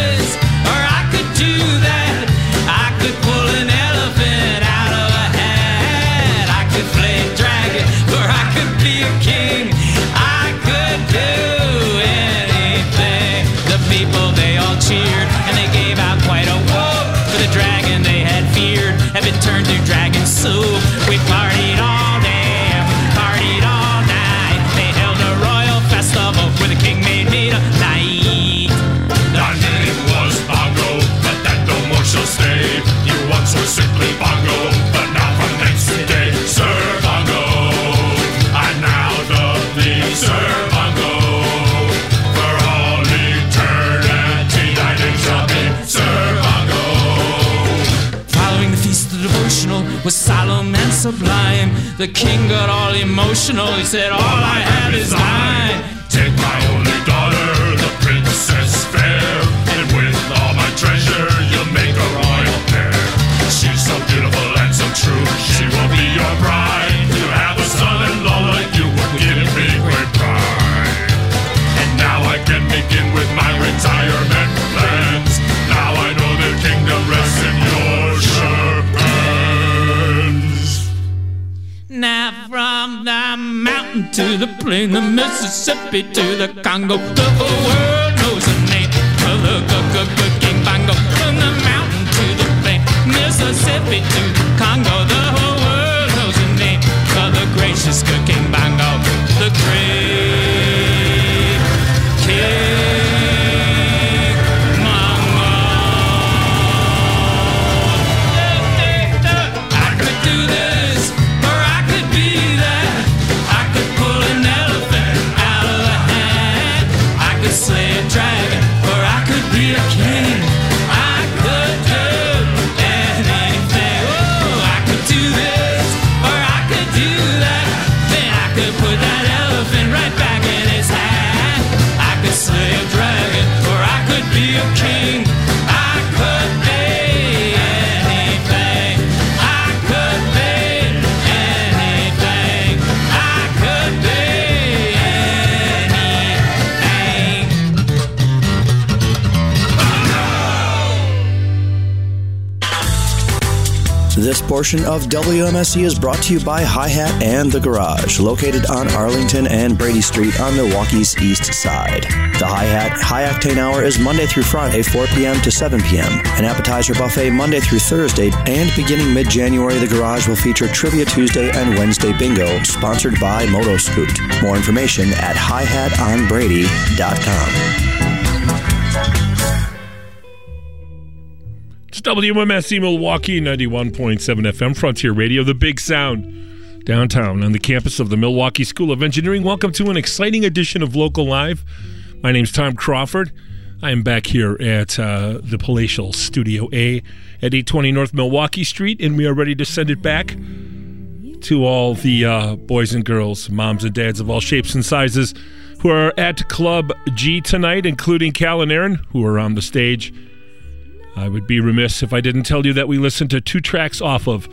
sublime. The king got all emotional. He said, All I have is mine. Take my only daughter, the princess fair, and with all my treasure, you'll make a royal pair. She's so beautiful and so true, she will be your bride. To the plain, the Mississippi to the Congo, the whole world This portion of WMSE is brought to you by Hi Hat and The Garage, located on Arlington and Brady Street on Milwaukee's east side. The Hi Hat High Octane Hour is Monday through Friday, 4 p.m. to 7 p.m. An appetizer buffet Monday through Thursday, and beginning mid January, The Garage will feature Trivia Tuesday and Wednesday Bingo, sponsored by Motoscoot. More information at highhatonbrady.com. WMSE Milwaukee 91.7 FM Frontier Radio, the big sound downtown on the campus of the Milwaukee School of Engineering. Welcome to an exciting edition of Local Live. My name's Tom Crawford. I am back here at uh, the Palatial Studio A at 820 North Milwaukee Street, and we are ready to send it back to all the uh, boys and girls, moms and dads of all shapes and sizes who are at Club G tonight, including Cal and Aaron, who are on the stage. I would be remiss if I didn't tell you that we listened to two tracks off of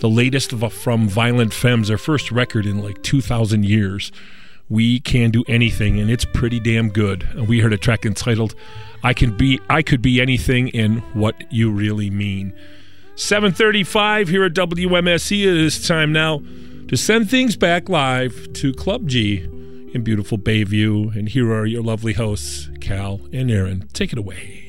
the latest from Violent Femmes, their first record in like 2,000 years. We can do anything, and it's pretty damn good. And we heard a track entitled "I Can Be I Could Be Anything in What You Really Mean." 7:35 here at WMSE. It is time now to send things back live to Club G in beautiful Bayview, and here are your lovely hosts, Cal and Aaron. Take it away.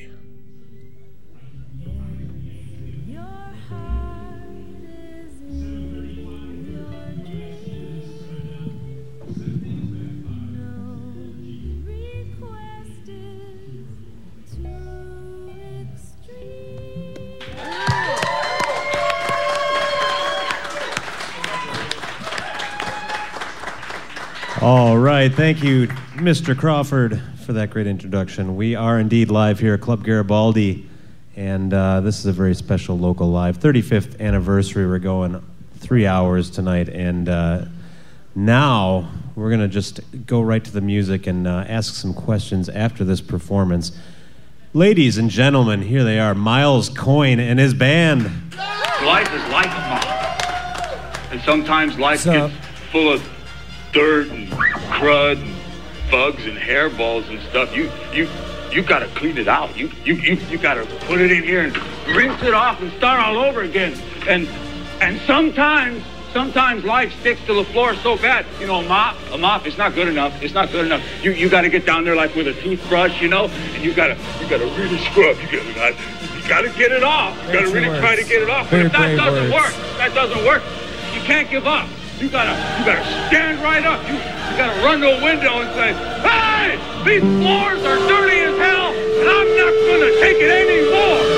All right. Thank you, Mr. Crawford, for that great introduction. We are indeed live here at Club Garibaldi, and uh, this is a very special local live 35th anniversary. We're going three hours tonight, and uh, now we're going to just go right to the music and uh, ask some questions after this performance. Ladies and gentlemen, here they are Miles Coyne and his band. Life is like a moth. And sometimes life gets full of dirt and crud and bugs and hairballs and stuff. You you you gotta clean it out. You you you, you gotta put it in here and rinse it off and start all over again. And and sometimes sometimes life sticks to the floor so bad. You know, a mop, a mop is not good enough. It's not good enough. You you gotta get down there like with a toothbrush, you know, and you gotta you gotta really scrub. You gotta you gotta get it off. You gotta really try to get it off. Very but if that doesn't words. work, that doesn't work. You can't give up. You gotta you gotta stand right up. You you gotta run to a window and say, Hey, these floors are dirty as hell, and I'm not gonna take it anymore.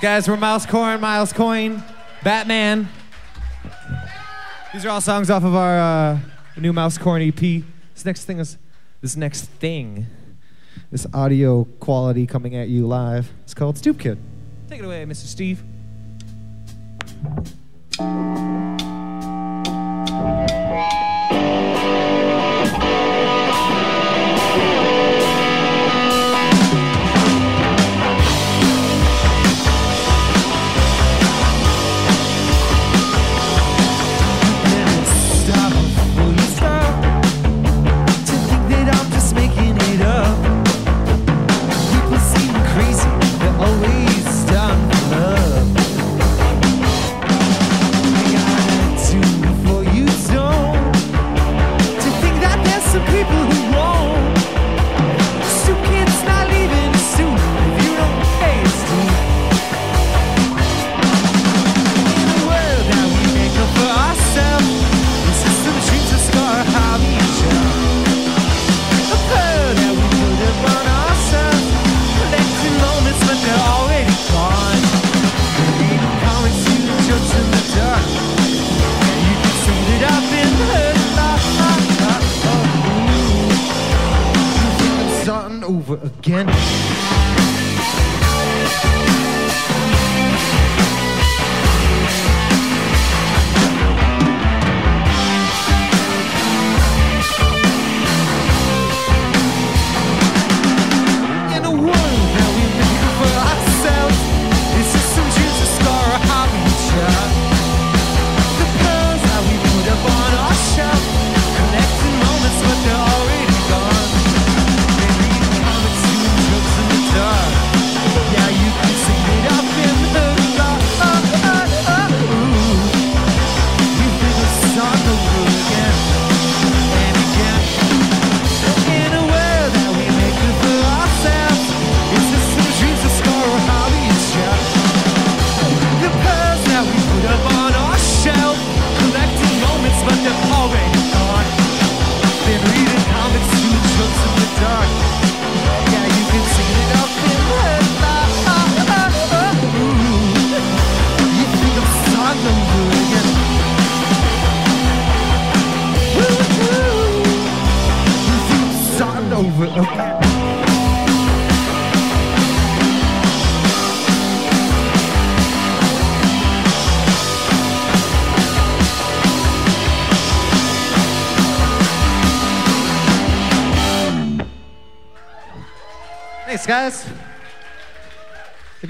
Thanks, guys. We're Miles Coyne, Miles Coyne, Batman. These are all songs off of our uh, new Mouse Corn EP. This next thing is this next thing, this audio quality coming at you live. It's called Stoop Kid. Take it away, Mr. Steve.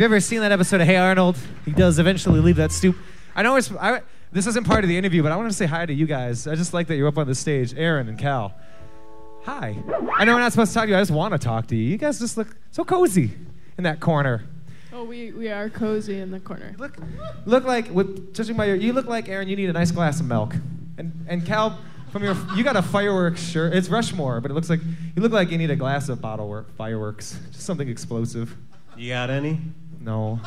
You ever seen that episode of Hey Arnold? He does eventually leave that stoop. I know it's, I, this isn't part of the interview, but I want to say hi to you guys. I just like that you're up on the stage, Aaron and Cal. Hi. I know we're not supposed to talk to you. I just want to talk to you. You guys just look so cozy in that corner. Oh, we, we are cozy in the corner. Look, look like with judging by your, you look like Aaron. You need a nice glass of milk, and and Cal, from your, you got a fireworks shirt. It's Rushmore, but it looks like you look like you need a glass of bottle work, fireworks, just something explosive. You got any? No,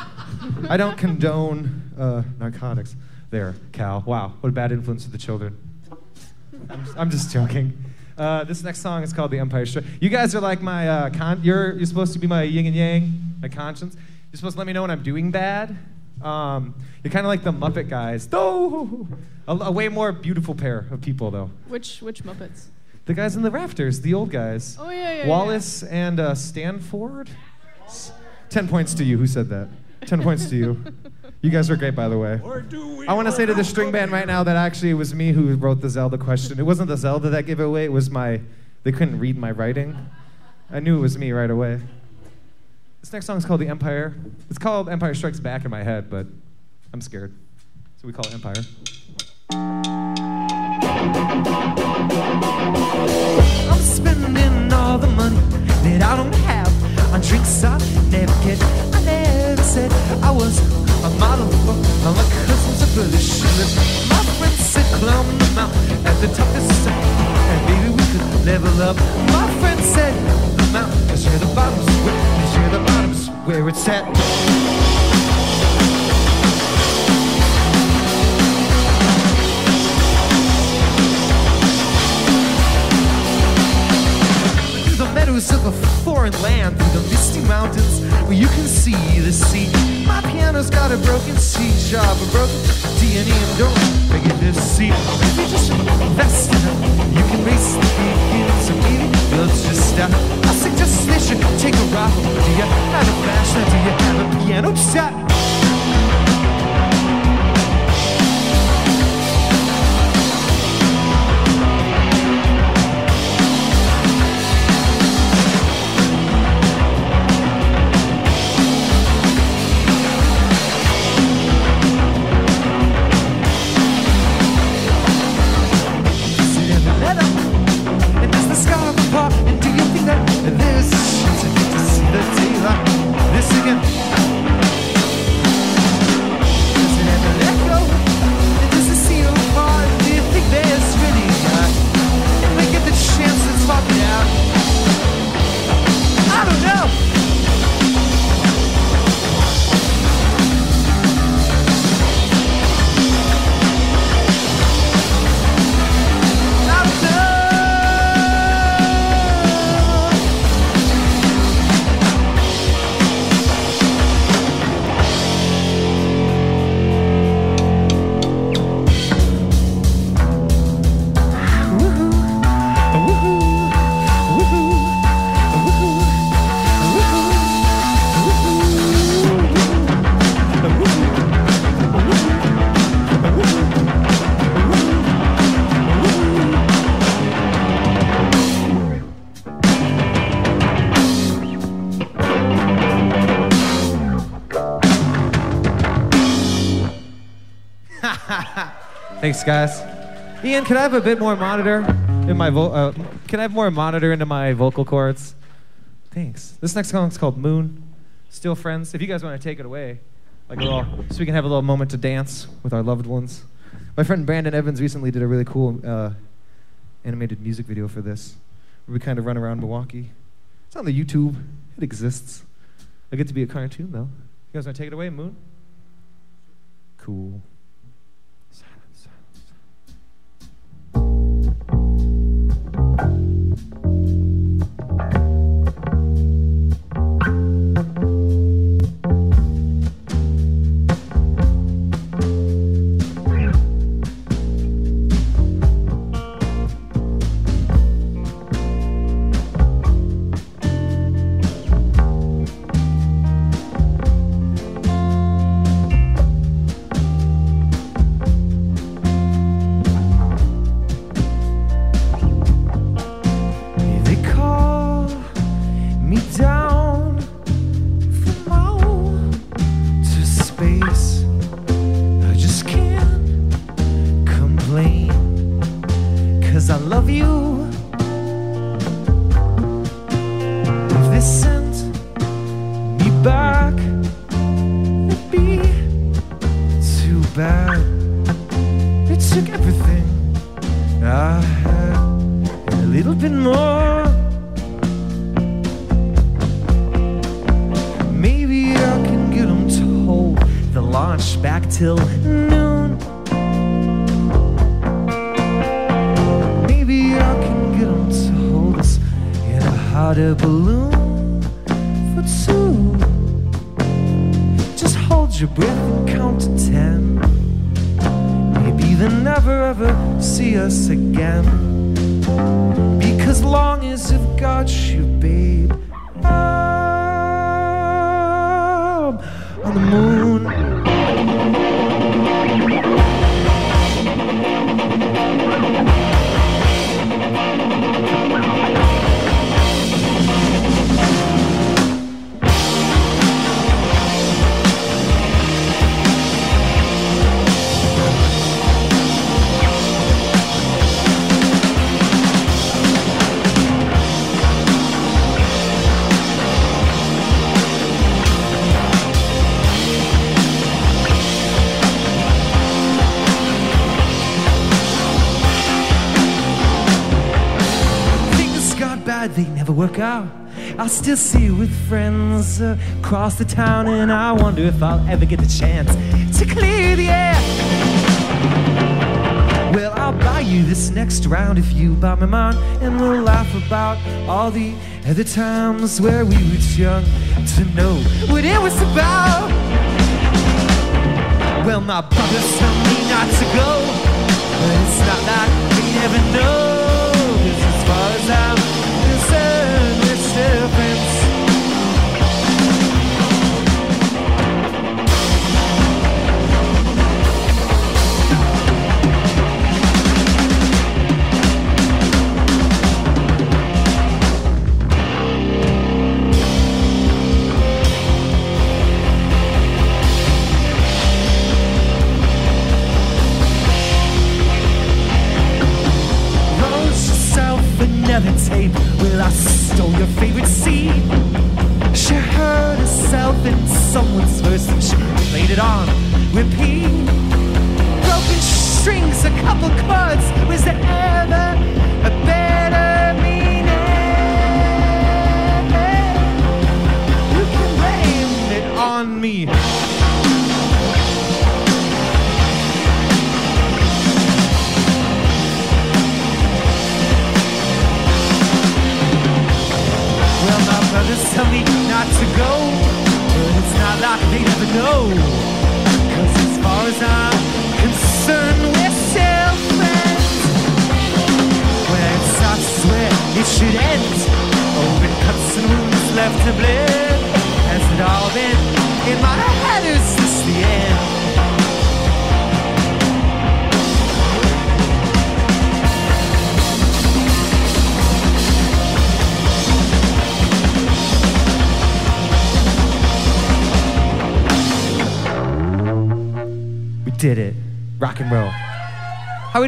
I don't condone uh, narcotics. There, Cal. Wow, what a bad influence to the children. I'm just, I'm just joking. Uh, this next song is called "The Empire Strikes." You guys are like my uh, con. You're you're supposed to be my yin and yang, my conscience. You're supposed to let me know when I'm doing bad. Um, you're kind of like the Muppet guys, though. A, a way more beautiful pair of people, though. Which which Muppets? The guys in the rafters, the old guys. Oh, yeah, yeah, Wallace and uh, Stanford. S- Ten points to you. Who said that? Ten points to you. You guys are great, by the way. I want to say to the string band right now that actually it was me who wrote the Zelda question. It wasn't the Zelda that gave it away. It was my. They couldn't read my writing. I knew it was me right away. This next song is called The Empire. It's called Empire Strikes Back in my head, but I'm scared. So we call it Empire. I'm spending all the money that I don't have on drinks I never get. I never said I was a model my cousins are British. My friends climb the mountain at the top is safe, and maybe we could level up. My friend said the mountain is where the bottom's is where the bottom's where it's at. Meadows of a foreign land, through the misty mountains where you can see the sea. My piano's got a broken C sharp, a broken D and E, and don't forget this C. If you just invest in it, you can race the weekend, so maybe let's just stop. I suggest they should take a ride. Do you have a fashion? Do you have a piano set? Thanks, guys. Ian, can I have a bit more monitor in my vo- uh, Can I have more monitor into my vocal cords? Thanks. This next song's called Moon. Still friends. If you guys want to take it away, like a little, so we can have a little moment to dance with our loved ones. My friend Brandon Evans recently did a really cool uh, animated music video for this, where we kind of run around Milwaukee. It's on the YouTube. It exists. I get to be a cartoon though. You guys want to take it away, Moon? Cool. They still see you with friends across the town, and I wonder if I'll ever get the chance to clear the air. Well, I'll buy you this next round if you buy me mine, and we'll laugh about all the other times where we were too young to know what it was about. Well, my brothers tell me not to go, but it's not like we never know.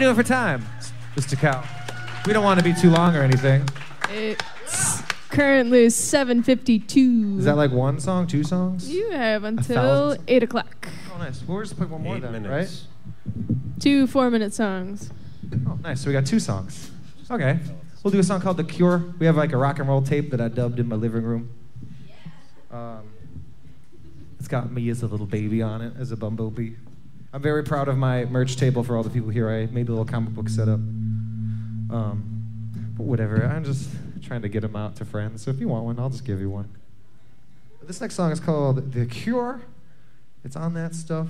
Doing for time, Mr. Cal? We don't want to be too long or anything. It's currently 7:52. Is that like one song, two songs? You have until eight o'clock. Oh, nice. We'll just play one more Eight then, minutes. Two four-minute songs. Oh, nice. So we got two songs. Okay. We'll do a song called "The Cure." We have like a rock and roll tape that I dubbed in my living room. Um, it's got me as a little baby on it, as a bumblebee. I'm very proud of my merch table for all the people here. I made a little comic book setup. Um, but whatever. I'm just trying to get them out to friends. So if you want one, I'll just give you one. This next song is called "The Cure." It's on that stuff.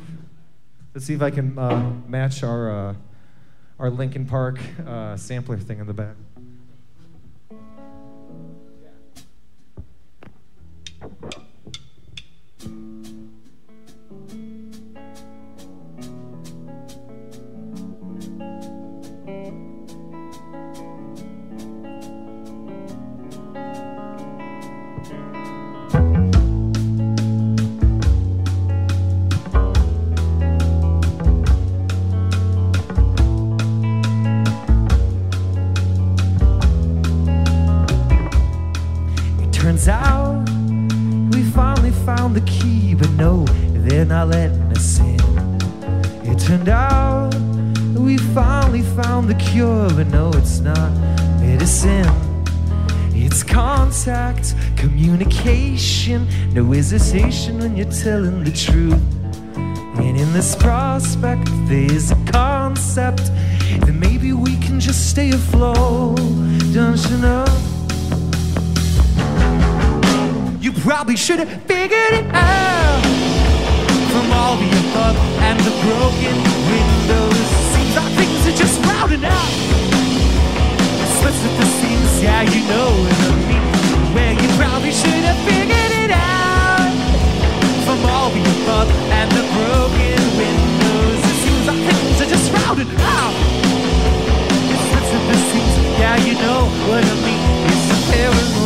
Let's see if I can uh, match our uh, our Linkin Park uh, sampler thing in the back. Communication, no hesitation when you're telling the truth. And in this prospect, there's a concept that maybe we can just stay afloat, don't you know? You probably should have figured it out from all the above and the broken windows. Seems like things are just crowding out. Splits at the seams, yeah, you know what I mean. Well, you probably should have figured it out from all the above and the broken windows. It seems like things are just crowding out. Splits at the seams, yeah, you know what I mean. It's a paramore.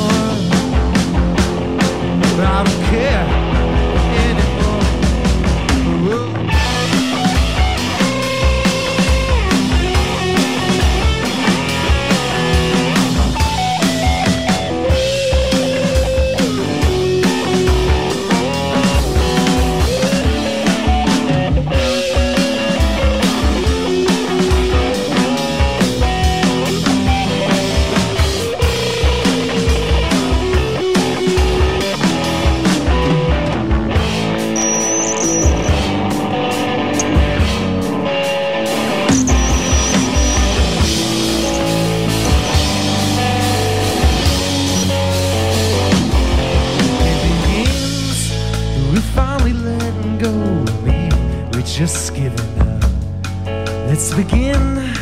Begin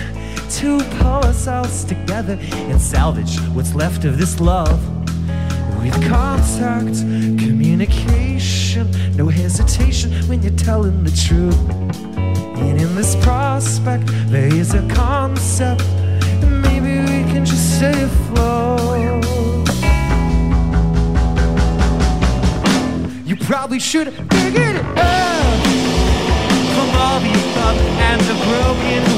to pull ourselves together and salvage what's left of this love. With contact, communication, no hesitation when you're telling the truth. And in this prospect, there is a concept. and Maybe we can just stay afloat. You probably should figured it out from all the above and the broken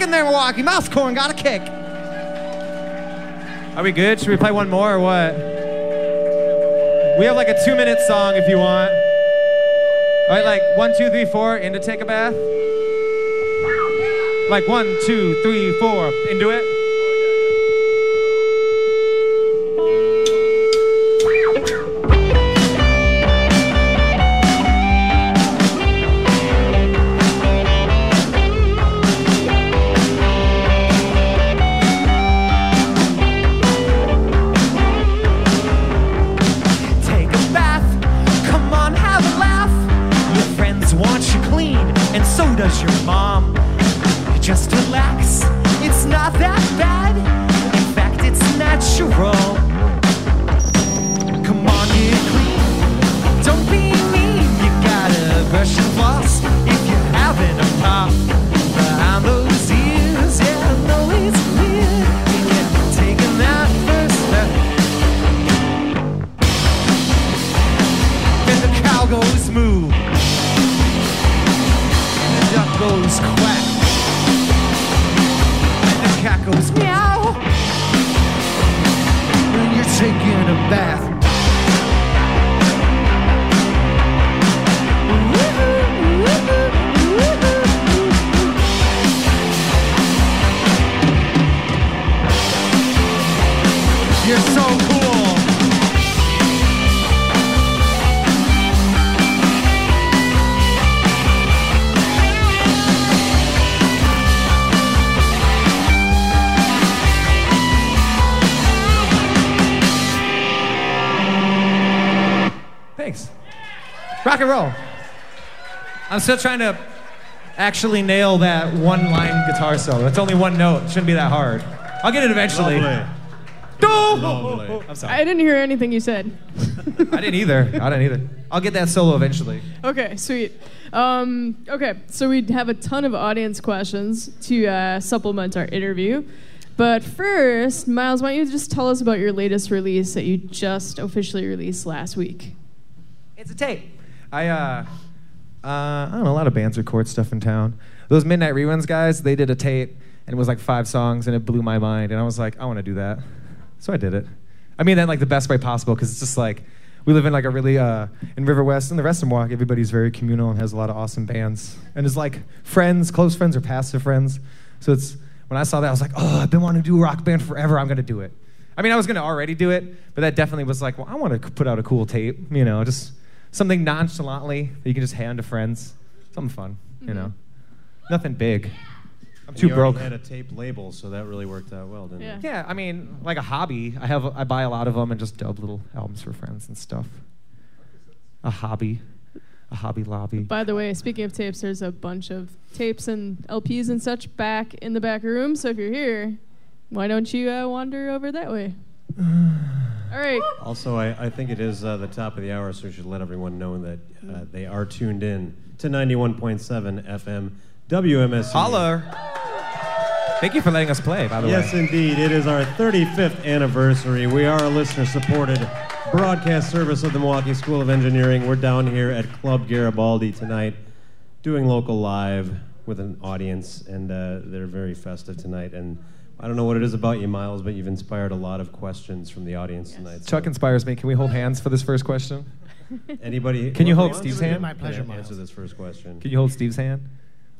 in there, Milwaukee. Mouse corn got a kick. Are we good? Should we play one more or what? We have like a two minute song if you want. All right, like one, two, three, four, into take a bath. Like one, two, three, four, into it. I'm still trying to actually nail that one line guitar solo. It's only one note. It shouldn't be that hard. I'll get it eventually. Lovely. No! I'm sorry. I didn't hear anything you said. I didn't either. I didn't either. I'll get that solo eventually. Okay, sweet. Um, okay, so we have a ton of audience questions to uh, supplement our interview. But first, Miles, why don't you just tell us about your latest release that you just officially released last week? It's a tape. I uh, uh, I don't know. A lot of bands record stuff in town. Those Midnight Reruns guys, they did a tape, and it was like five songs, and it blew my mind. And I was like, I want to do that, so I did it. I mean that like the best way possible, because it's just like we live in like a really uh, in River West and the rest of Milwaukee. Everybody's very communal and has a lot of awesome bands, and it's like friends, close friends, or passive friends. So it's when I saw that, I was like, oh, I've been wanting to do a rock band forever. I'm gonna do it. I mean, I was gonna already do it, but that definitely was like, well, I want to put out a cool tape, you know, just something nonchalantly that you can just hand to friends, something fun, you know, nothing big. I'm And too you already broke. had a tape label, so that really worked out well, didn't it? Yeah, I mean, like a hobby. I have I buy a lot of them and just dub little albums for friends and stuff. A hobby, a hobby lobby. By the way, speaking of tapes, there's a bunch of tapes and LPs and such back in the back room. So if you're here, why don't you uh, wander over that way? All right. Also, I, I think it is uh, the top of the hour, so we should let everyone know that uh, they are tuned in to 91.7 FM WMSE. Holler. Thank you for letting us play, by the Yes, way. Yes, indeed. It is our 35th anniversary. We are a listener supported broadcast service of the Milwaukee School of Engineering. We're down here at Club Garibaldi tonight doing local live with an audience, and uh, they're very festive tonight. And I don't know what it is about you, Miles, but you've inspired a lot of questions from the audience tonight. Chuck inspires me. Can we hold hands for this first question? Anybody? Can you hold Steve's hand? My pleasure, Miles. Answer this first question. Can you hold Steve's hand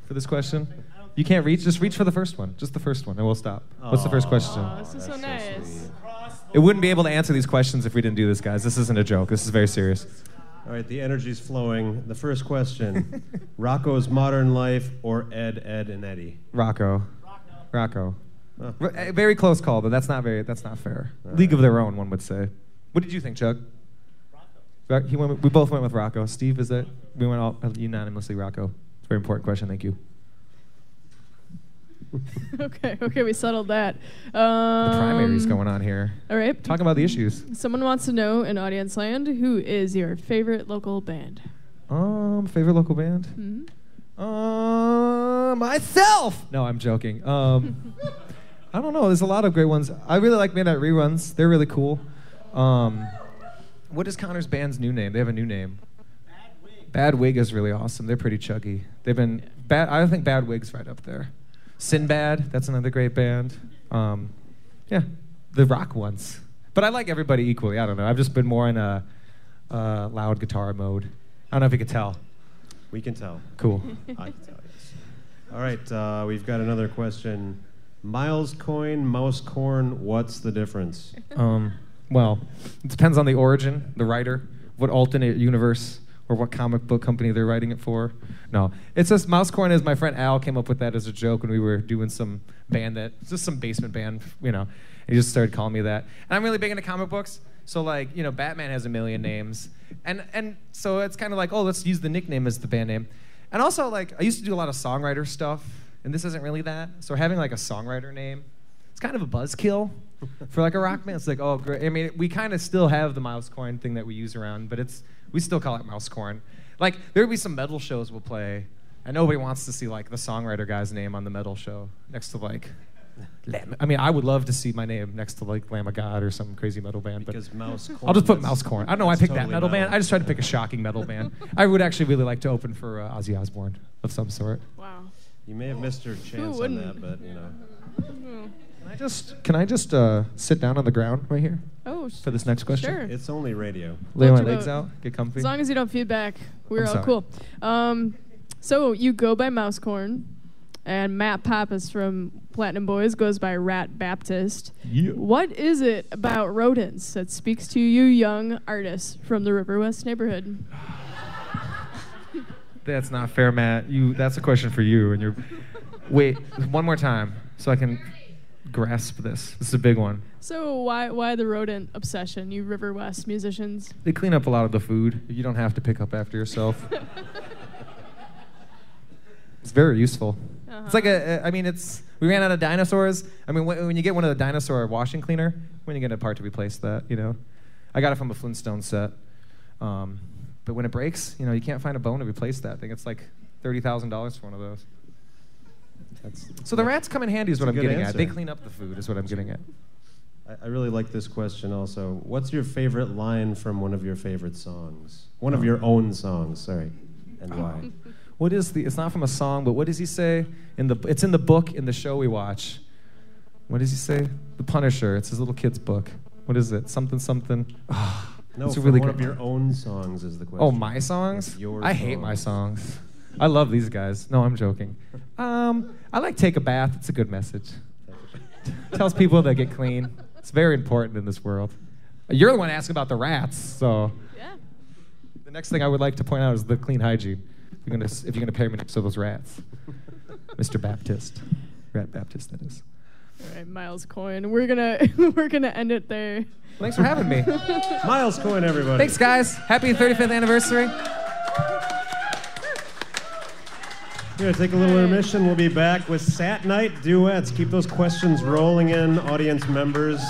for this question? You can't reach. Just reach for the first one. Just the first one, and we'll stop. What's the first question? Oh, this is so nice. It wouldn't be able to answer these questions if we didn't do this, guys. This isn't a joke. This is very serious. All right, the energy's flowing. The first question Rocko's Modern Life or Ed, Edd, and Eddy? Rocko. Rocko. Huh. R- a very close call, but that's not very. That's not fair. League of their own, one would say. What did you think, Chuck? Rocko. He went. with- we both went with Rocko. Steve, is it? We went all unanimously Rocko. It's a very important question. Thank you. okay, okay, we settled that. Um, The primary's going on here. All right. Talking about the issues. Someone wants to know in audience land who is your favorite local band? Um, favorite local band? Mhm. Uh, myself. No, I'm joking. Um, I don't know. There's a lot of great ones. I really like Midnight Reruns. They're really cool. Um, what is Connor's band's new name? They have a new name. Bad Wig. Bad Wig is really awesome. They're pretty chuggy. They've been bad. I think Bad Wig's right up there. Sinbad, that's another great band. Um, yeah, the rock ones. But I like everybody equally. I don't know. I've just been more in a uh, loud guitar mode. I don't know if you could tell. We can tell. Cool. I can tell, yes. All right, uh, we've got another question. Miles Coyne, mouse corn, what's the difference? Um, well, it depends on the origin, the writer, what alternate universe or what comic book company they're writing it for. No, it's just mouse corn. Is my friend Al came up with that as a joke when we were doing some band that just some basement band, you know. He just started calling me that. And I'm really big into comic books, so like you know, Batman has a million names, and and so it's kind of like oh, let's use the nickname as the band name. And also like I used to do a lot of songwriter stuff, and this isn't really that. So having like a songwriter name, it's kind of a buzzkill for like a rock band. It's like, oh, great. I mean, we kind of still have the mouse corn thing that we use around, but it's we still call it mouse corn. Like there'd be some metal shows we'll play, and nobody wants to see like the songwriter guy's name on the metal show next to like. Lamb. I mean, I would love to see my name next to like Lamb of God or some crazy metal band, but Because mouse I'll just put corn mouse corn. I don't know. why I it's picked that totally metal, band. I just tried to pick a shocking metal band. I would actually really like to open for uh, Ozzy Osbourne of some sort. Wow. You may have missed your chance on that, but you know. Can I just can I just uh, sit down on the ground right here? Oh, for this next question. sure. It's only radio. Lay Hold my your legs boat. out. Get comfy. As long as you don't feedback, we're I'm all sorry. cool. Um, so you go by Mousecorn, and Matt Pappas from Platinum Boys goes by Rat Baptist. Yeah. What is it about rodents that speaks to you young artists from the River West neighborhood? That's not fair, Matt. You. That's a question for you. And you're. Wait, one more time, so I can grasp this. This is a big one. So why why the rodent obsession, you River West musicians? They clean up a lot of the food. You don't have to pick up after yourself. it's very useful. It's like a, I mean, it's. We ran out of dinosaurs. I mean, when, when you get one of the dinosaur washing cleaner, when you get a part to replace that, you know, I got it from a Flintstone set. Um, but when it breaks, you know, you can't find a bone to replace that thing. It's like thirty thousand dollars for one of those. That's, So the rats come in handy, is what I'm good getting at. They clean up the food, is what I'm getting at. I, I really like this question also. What's your favorite line from one of your favorite songs? One of oh. your own songs, sorry. And why? What is the? It's not from a song, but what does he say in the? It's in the book in the show we watch. What does he say? The Punisher. It's his little kid's book. What is it? Something something. Ah. No, it's a really one good of your own songs is the question. Oh, my songs? Your I hate my songs. I love these guys. No, I'm joking. Um, I like Take a Bath. It's a good message. Tells people they get clean. It's very important in this world. You're the one asking about the rats, so. Yeah. The next thing I would like to point out is the clean hygiene. If you're gonna, if you're gonna pair me next to those rats, Mr. Baptist, Rat Baptist, that is. All right, Miles Coyne. We're gonna we're gonna end it there. Thanks for having me. Miles Coyne, everybody. Thanks, guys. Happy 35th anniversary. We're going to take a little intermission. We'll be back with Sat Nite Duets. Keep those questions rolling in, audience members.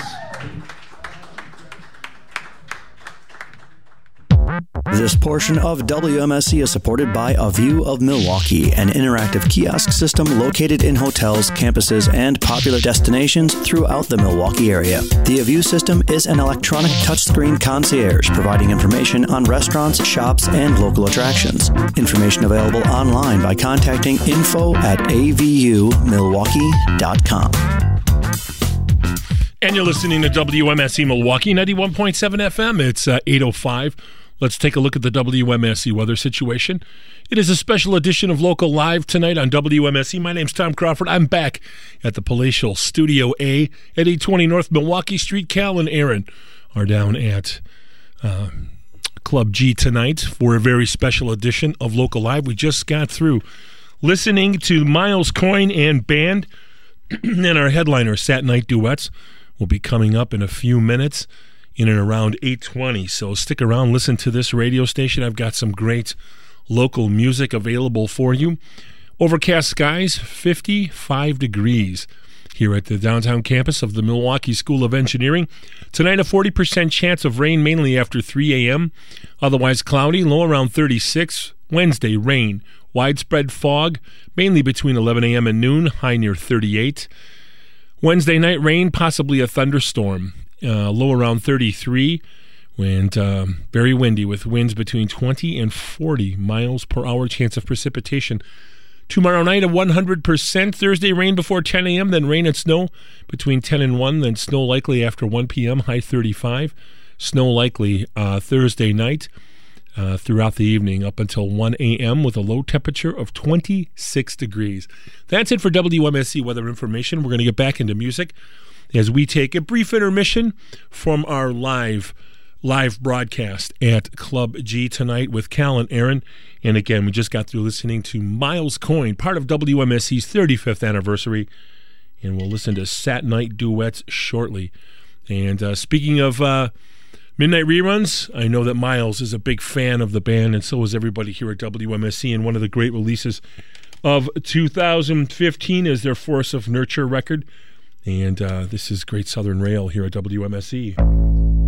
This portion of WMSE is supported by A View of Milwaukee, an interactive kiosk system located in hotels, campuses, and popular destinations throughout the Milwaukee area. The A View system is an electronic touchscreen concierge providing information on restaurants, shops, and local attractions. Information available online by contacting info at avumilwaukee.com. And you're listening to WMSE Milwaukee 91.7 FM. It's uh, 805. Let's take a look at the WMSE weather situation. It is a special edition of Local Live tonight on WMSE. My name's Tom Crawford. I'm back at the Palatial Studio A at 820 North Milwaukee Street. Cal and Aaron are down at uh, Club G tonight for a very special edition of Local Live. We just got through listening to Miles Coyne and band, and our headliner, Sat Nite Duets, will be coming up in a few minutes in and around 820. So stick around, listen to this radio station. I've got some great local music available for you. Overcast skies, 55 degrees here at the downtown campus of the Milwaukee School of Engineering. Tonight, a 40% chance of rain, mainly after 3 a.m. Otherwise, cloudy, low around 36. Wednesday, rain. Widespread fog, mainly between 11 a.m. and noon, high near 38. Wednesday night, rain, possibly a thunderstorm, uh, low around 33. And um, very windy with winds between 20 and 40 miles per hour. Chance of precipitation Tomorrow night, a 100%. Thursday, rain before 10 a.m., then rain and snow between 10 and 1, then snow likely after 1 p.m., high 35. Snow likely uh, Thursday night uh, throughout the evening up until 1 a.m. with a low temperature of 26 degrees. That's it for WMSE weather information. We're going to get back into music as we take a brief intermission from our live live broadcast at Club G tonight with Cal and Aaron. And again, we just got through listening to Miles Coyne, part of WMSE's 35th anniversary. And we'll listen to Sat Nite Duets shortly. And uh, speaking of uh, midnight reruns, I know that Miles is a big fan of the band, and so is everybody here at WMSE. And one of the great releases of 2015 is their Force of Nurture record. And uh, this is Great Southern Rail here at WMSE.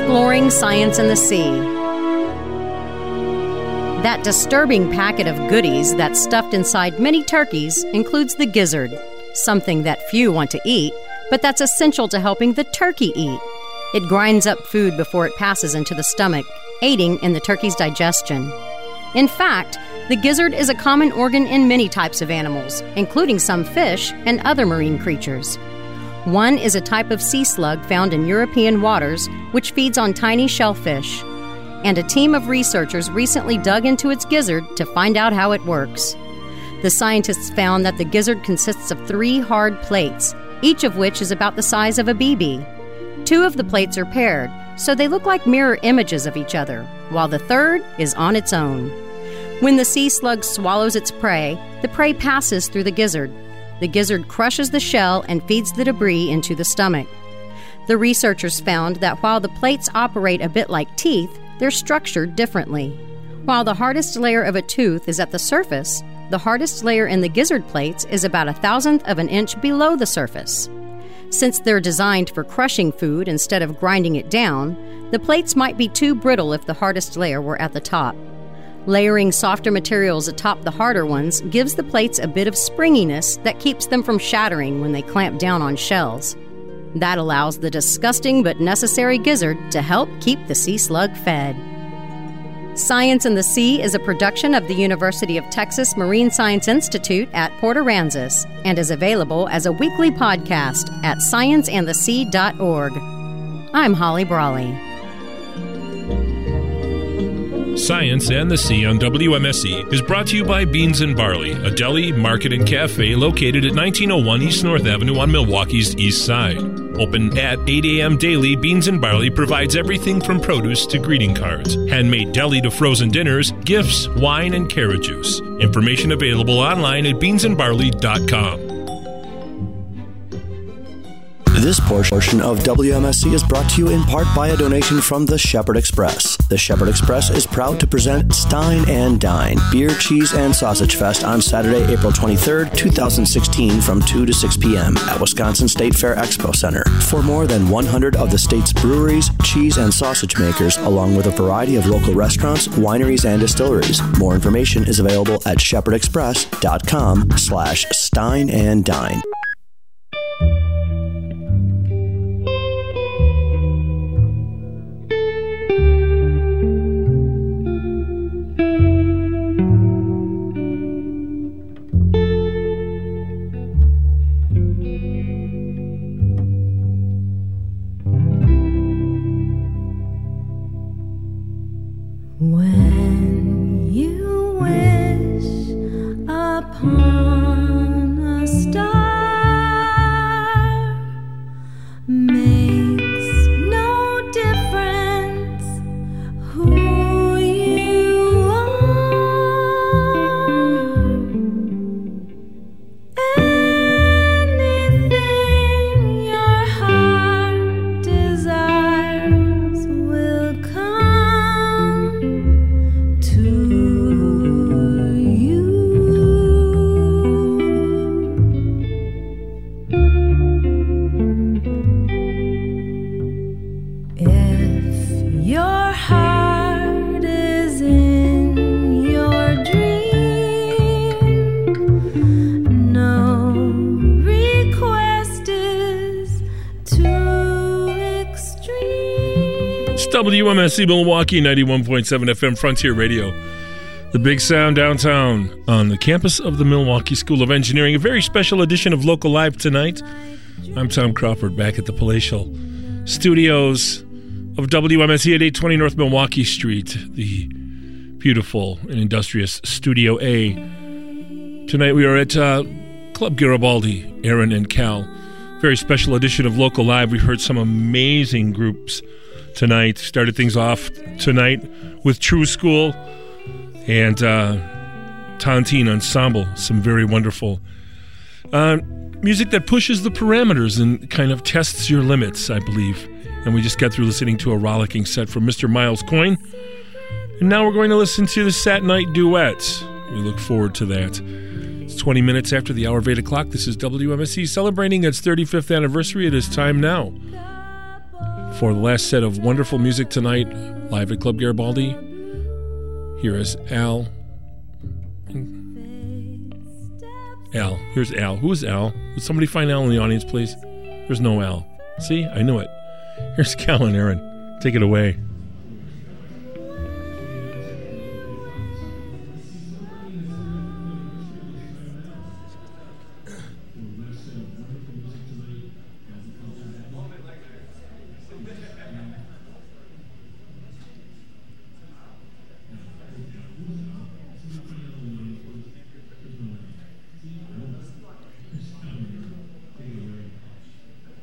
Exploring Science and the Sea. That disturbing packet of goodies that's stuffed inside many turkeys includes the gizzard, something that few want to eat, but that's essential to helping the turkey eat. It grinds up food before it passes into the stomach, aiding in the turkey's digestion. In fact, the gizzard is a common organ in many types of animals, including some fish and other marine creatures. One is a type of sea slug found in European waters, which feeds on tiny shellfish. And a team of researchers recently dug into its gizzard to find out how it works. The scientists found that the gizzard consists of three hard plates, each of which is about the size of a BB. Two of the plates are paired, so they look like mirror images of each other, while the third is on its own. When the sea slug swallows its prey, the prey passes through the gizzard. The gizzard crushes the shell and feeds the debris into the stomach. The researchers found that while the plates operate a bit like teeth, they're structured differently. While the hardest layer of a tooth is at the surface, the hardest layer in the gizzard plates is about a thousandth of an inch below the surface. Since they're designed for crushing food instead of grinding it down, the plates might be too brittle if the hardest layer were at the top. Layering softer materials atop the harder ones gives the plates a bit of springiness that keeps them from shattering when they clamp down on shells. That allows the disgusting but necessary gizzard to help keep the sea slug fed. Science and the Sea is a production of the University of Texas Marine Science Institute at Port Aransas and is available as a weekly podcast at scienceandthesea.org. I'm Holly Brawley. Science and the Sea on WMSE is brought to you by Beans and Barley, a deli, market, and cafe located at 1901 East North Avenue on Milwaukee's east side. Open at 8 a.m. daily, Beans and Barley provides everything from produce to greeting cards, handmade deli to frozen dinners, gifts, wine, and carrot juice. Information available online at beansandbarley.com. This portion of WMSE is brought to you in part by a donation from the Shepherd Express. The Shepherd Express is proud to present Stein and Dine, Beer, Cheese, and Sausage Fest on Saturday, April 23rd, 2016 from 2 to 6 p.m. at Wisconsin State Fair Expo Center. For more than 100 of the state's breweries, cheese, and sausage makers, along with a variety of local restaurants, wineries, and distilleries. More information is available at shepherdexpress.com slash Stein and Dine. WMSE Milwaukee 91.7 FM Frontier Radio. The big sound downtown on the campus of the Milwaukee School of Engineering. A very special edition of Local Live tonight. I'm Tom Crawford back at the palatial studios of WMSE at 820 North Milwaukee Street, the beautiful and industrious Studio A. Tonight we are at uh, Club Garibaldi, Aaron and Cal. Very special edition of Local Live. We heard some amazing groups tonight. Started things off tonight with True School and uh, Tontine Ensemble. Some very wonderful uh, music that pushes the parameters and kind of tests your limits, I believe. And we just got through listening to a rollicking set from Mr. Miles Coyne. And now we're going to listen to the Sat Nite Duets. We look forward to that. It's 20 minutes after the hour of 8 o'clock. This is WMSE celebrating its 35th anniversary. It is time now For the last set of wonderful music tonight, live at Club Garibaldi, here is Al. Al. Here's Al. Who is Al? Would somebody find Al in the audience, please? There's no Al. See? I knew it. Here's Cal and Aaron. Take it away.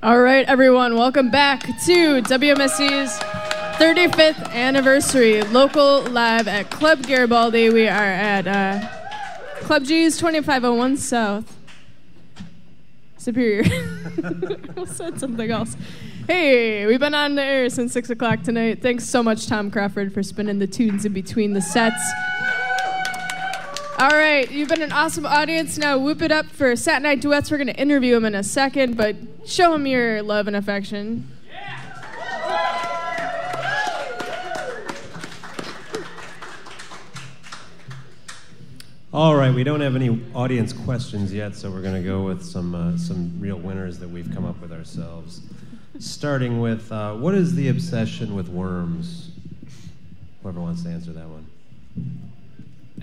All right, everyone, welcome back to WMSE's 35th anniversary local live at Club Garibaldi. We are at uh, Club G's 2501 South. Superior. Said something else. Hey, we've been on the air since 6 o'clock tonight. Thanks so much, Tom Crawford, for spinning the tunes in between the sets. All right, you've been an awesome audience. Now whoop it up for Sat Nite Duets. We're going to interview him in a second, but show him your love and affection. All right, we don't have any audience questions yet, so we're going to go with some uh, some real winners that we've come up with ourselves. Starting with, uh, what is the obsession with worms? Whoever wants to answer that one.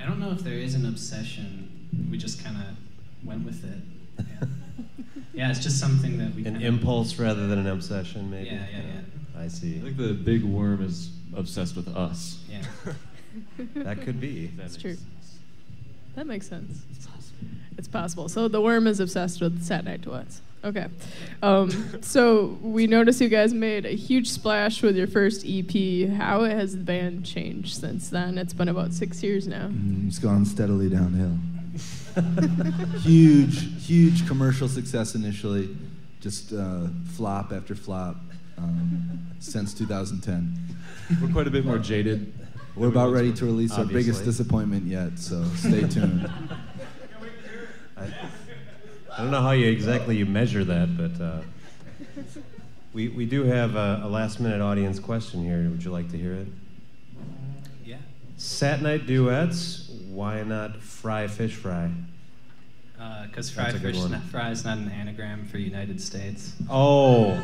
I don't know if there is an obsession. We just kind of went with it. Yeah. yeah, it's just something that we An kinda- impulse rather than an obsession, maybe. Yeah, yeah, yeah. I see. I think the big worm is obsessed with us. Yeah. that could be. That's true. That makes sense. It's possible. So the worm is obsessed with Sat Nite Duets. Okay. Um, so we noticed you guys made a huge splash with your first EP. How has the band changed since then? It's been about six years now. Mm, It's gone steadily downhill. huge, huge commercial success initially, just uh, flop after flop um, since 2010. We're quite a bit more jaded. We're about ready to release our biggest disappointment yet, so stay tuned. I, I don't know how you exactly you measure that, but uh, we, we do have a, a last minute audience question here. Would you like to hear it? Yeah. Sat Nite Duets. Why not fry fish fry? Because That's fry fish not, fry is not an anagram for United States. Oh.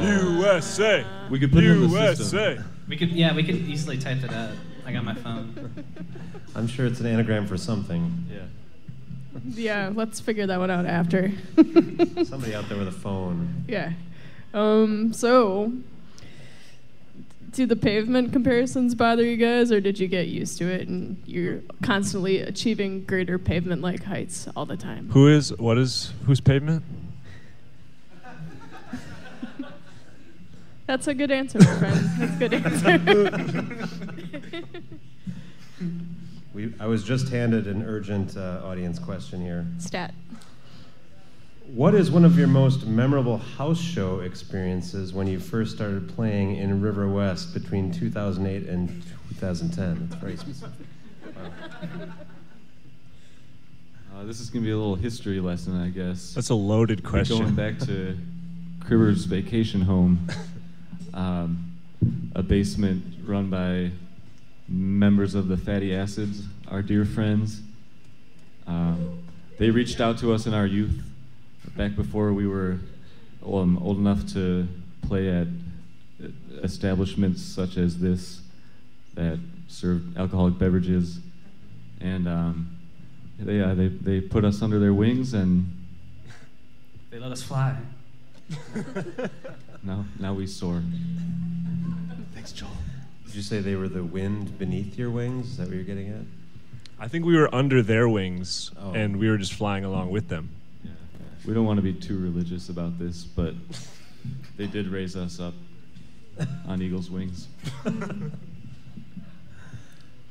USA. We could put it in the system. USA. We could, yeah, we could easily type it out. I got my phone. I'm sure it's an anagram for something. Yeah. Yeah, let's figure that one out after. Somebody out there with a phone. Yeah. Um, so, do the pavement comparisons bother you guys, or did you get used to it and you're constantly achieving greater pavement like heights all the time? Who is, what is, who's pavement? That's a good answer, my friend. That's a good answer. We, I was just handed an urgent uh, audience question here. Stat. What is one of your most memorable house show experiences when you first started playing in River West between 2008 and 2010? That's very specific. Uh, this is going to be a little history lesson, I guess. That's a loaded question. Going back to Cribber's vacation home, um, a basement run by members of the Fatty Acids, our dear friends. Um, they reached out to us in our youth, back before we were um, old enough to play at uh, establishments such as this that served alcoholic beverages, and um, they, uh, they they put us under their wings, and They let us fly. now now we soar. Thanks, Joel. Did you say they were the wind beneath your wings? Is that what you're getting at? I think we were under their wings Oh. and we were just flying along with them. We don't want to be too religious about this, but they did raise us up on eagle's wings.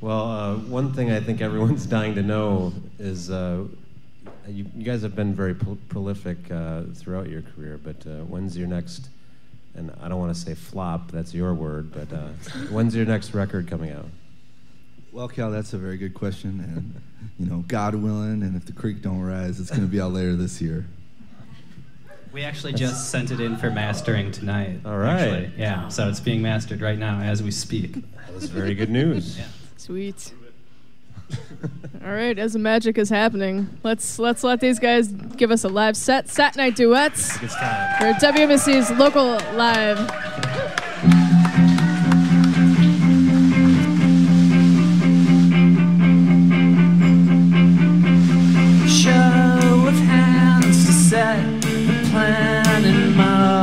Well, uh, one thing I think everyone's dying to know is uh, you, you guys have been very pro- prolific uh, throughout your career, but uh, when's your next, and I don't want to say flop, that's your word, but uh, when's your next record coming out? Well, Cal, that's a very good question, and you know, God willing, and if the creek don't rise, it's going to be out later this year. We actually just sent it in for mastering tonight. All right. actually. Yeah. So it's being mastered right now as we speak. That is very good news. yeah. Sweet. All right, as the magic is happening, let's let's let these guys give us a live set. Sat Nite Duets It's time. for WMSE's local live. show of hands to set the plan in motion.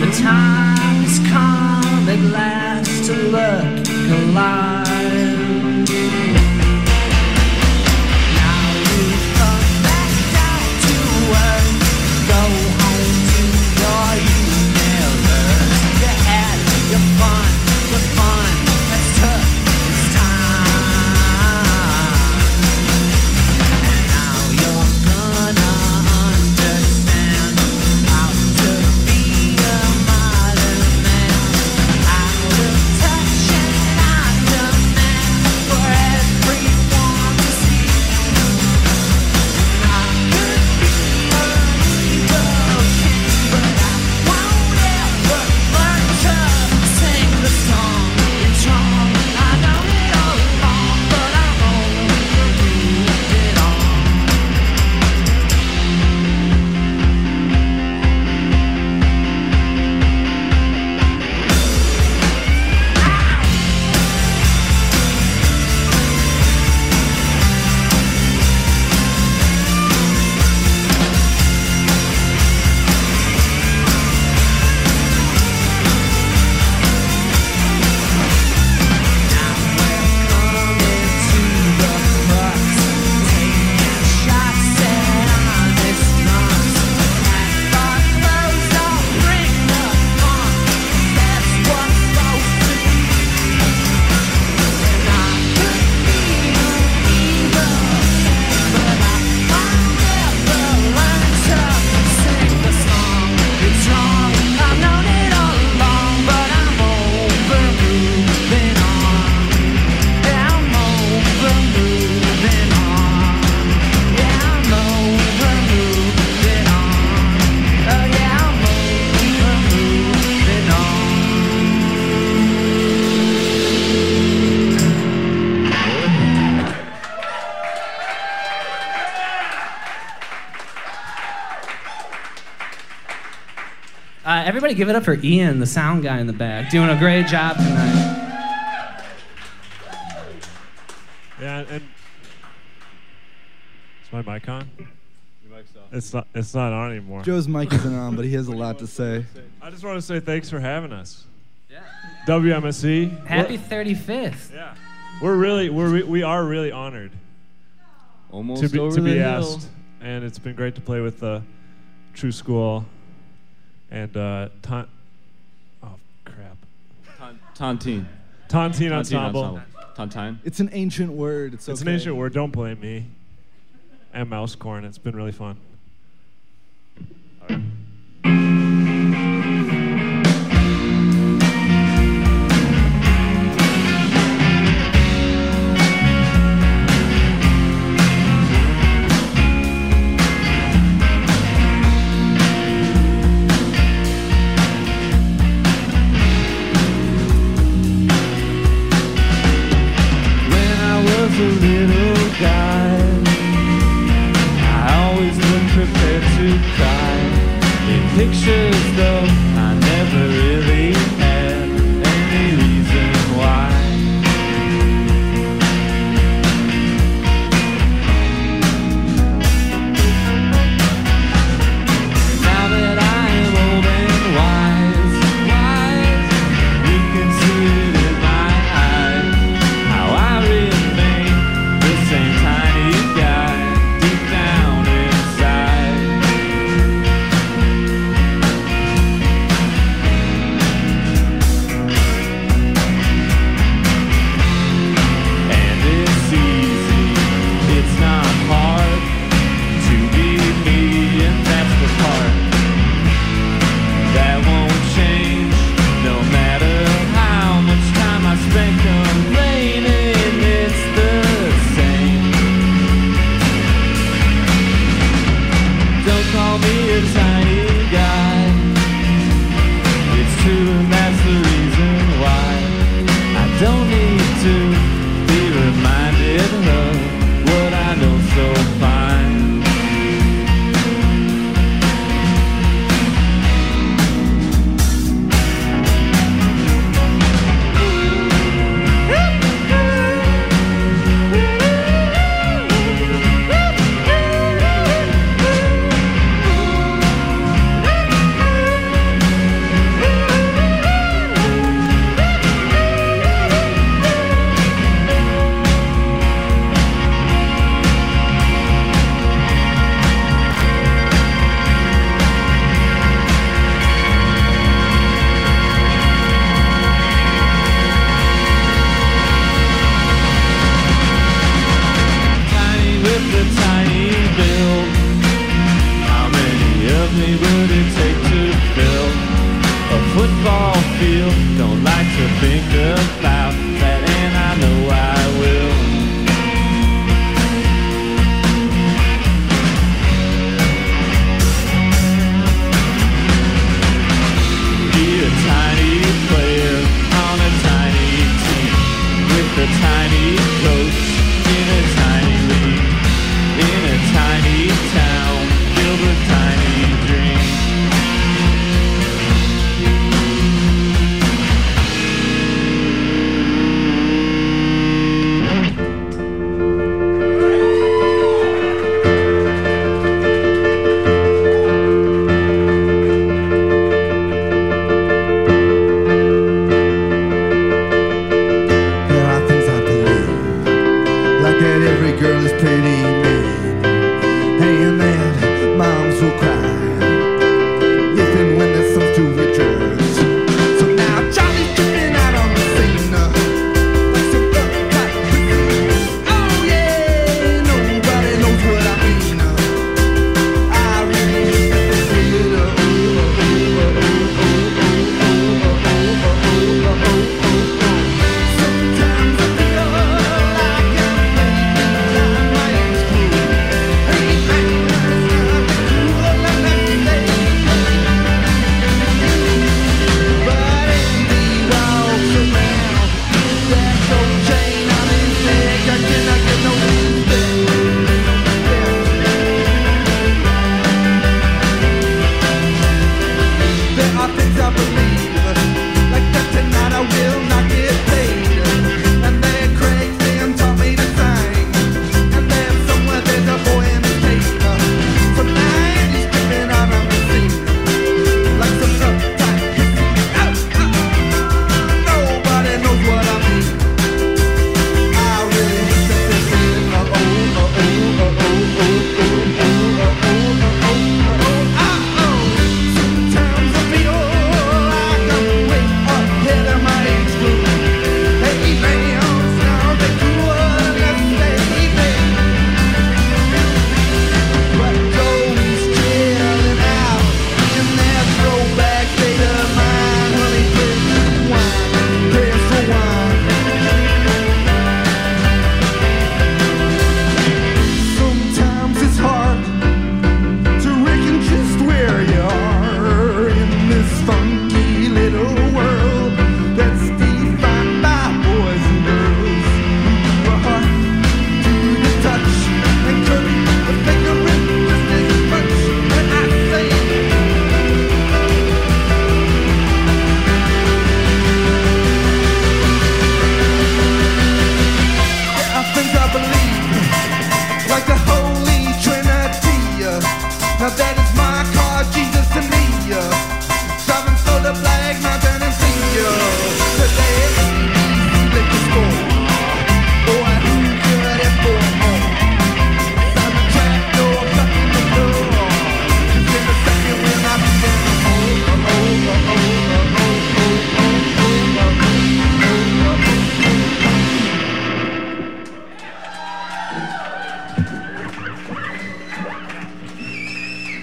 The time has come at last to look alive. Give it up for Ian, the sound guy in the back, doing a great job tonight. Yeah, and, and is my mic on? It's not. It's not on anymore. Joe's mic isn't on, but he has a lot to say. I just want to say thanks for having us. Yeah. WMSE. Happy We're, 35th. Yeah. we're really we're re- we are really honored Almost to be over to be hill. asked, and it's been great to play with the True School and uh, Ton. Oh crap. Tontine. Tontine Ensemble. Tontine. It's an ancient word. It's, It's an okay. ancient word. Don't blame me. And Mousecorn. It's been really fun. When I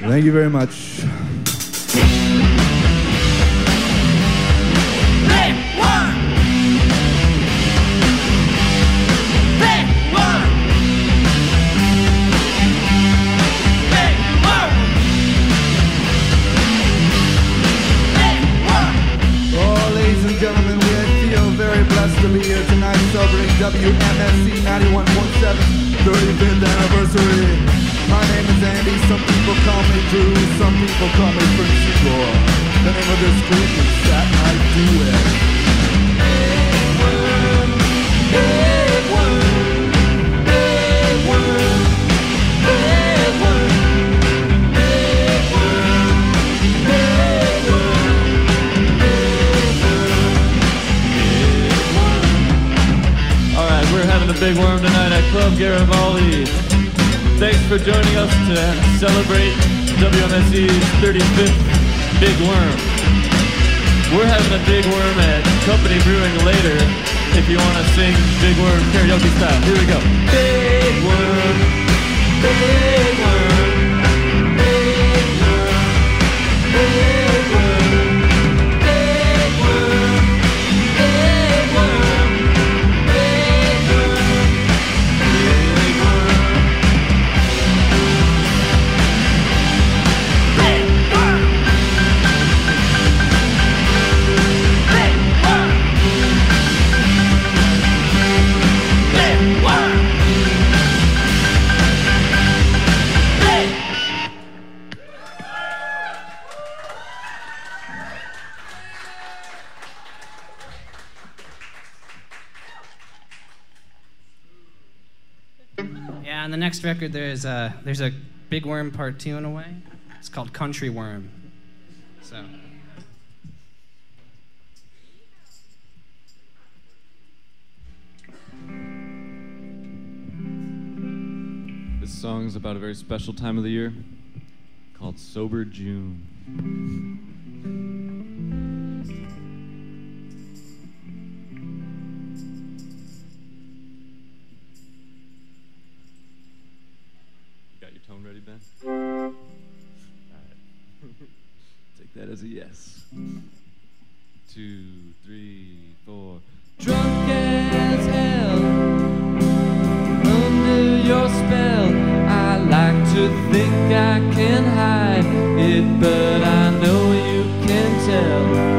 Thank you very much. Oh, ladies and gentlemen, we feel very blessed to be here tonight celebrating WMSE people. The name of this group is that I do it. All right, we're having a big worm tonight at Club Garibaldi. Thanks for joining us to celebrate WMSE's 35th Big Worm. We're having a Big Worm at Company Brewing later if you want to sing Big Worm karaoke style. Here we go. Big Worm, Big Worm. record, there's a, there's a Big Worm Part 2 in a way. It's called Country Worm. So. This song's about a very special time of the year called Sober June. ready, Ben? All right. Take that as a yes. Two, three, four. Drunk as hell, under your spell. I like to think I can hide it, but I know you can tell.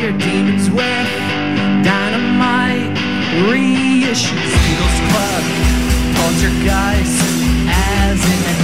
your demons with dynamite reissues. Eagles Club, poltergeist, as in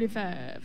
45.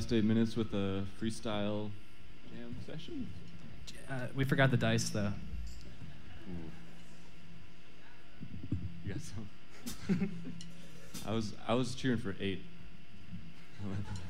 last eight minutes with a freestyle jam session. Uh, we forgot the dice, though. Ooh. You got some? I was I was cheering for eight.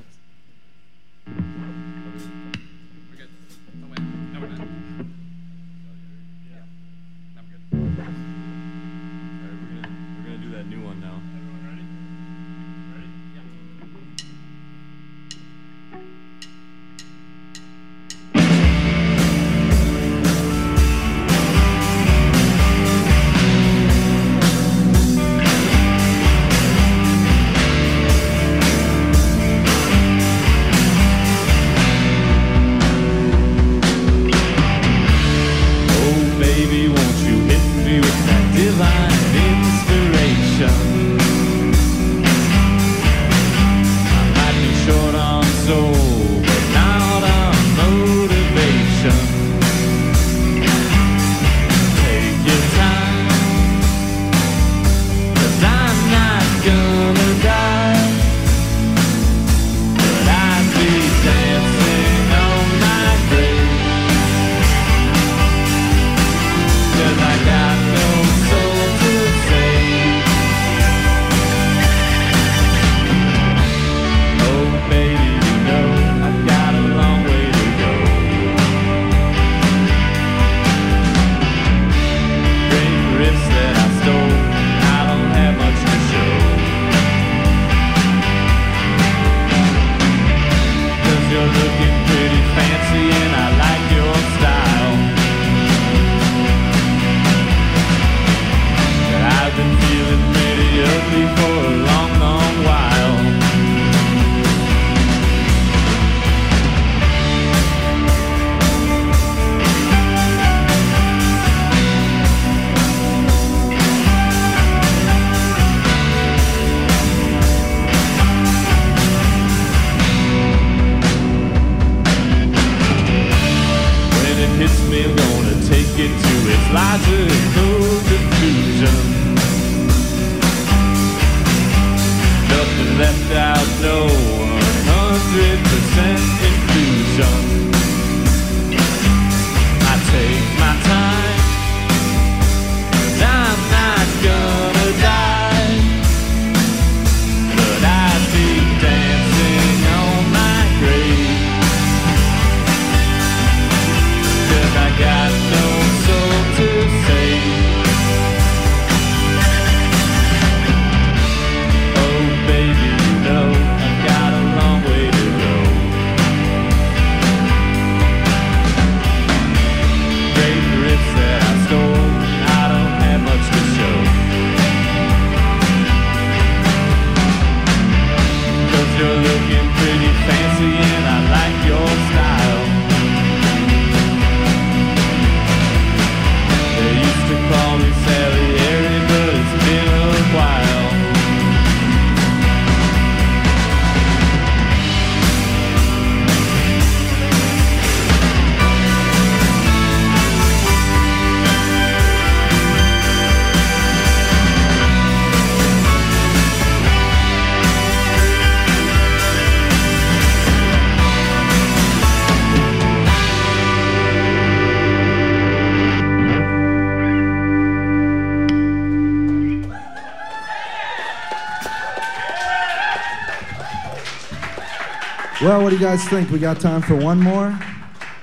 Well, what do you guys think? We got time for one more?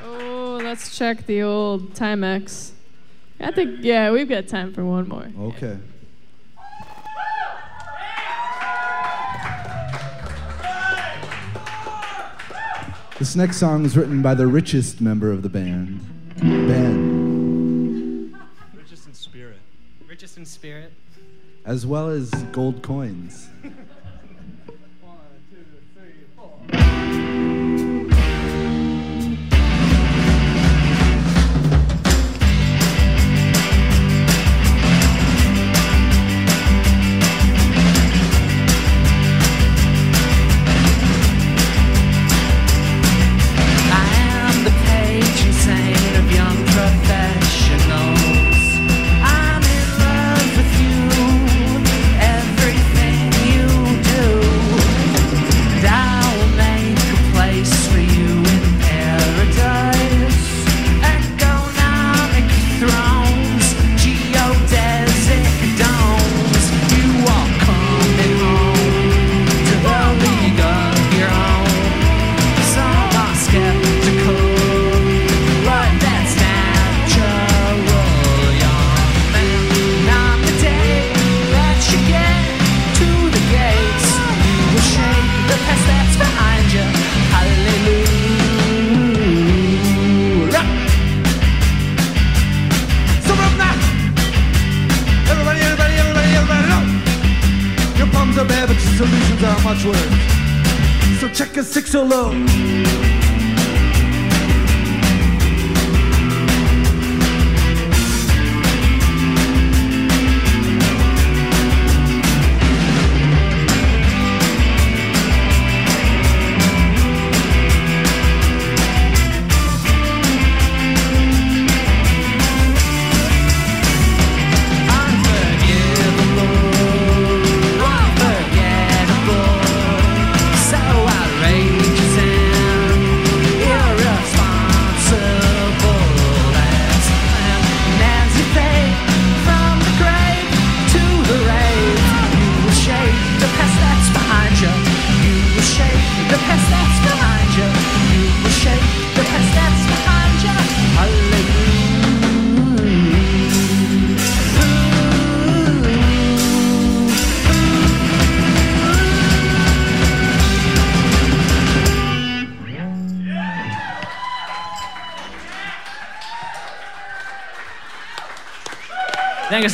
Oh, let's check the old Timex. I think, yeah, we've got time for one more. Okay. This next song is written by the richest member of the band, Ben, Richest in spirit. Richest in spirit. as well as gold coins.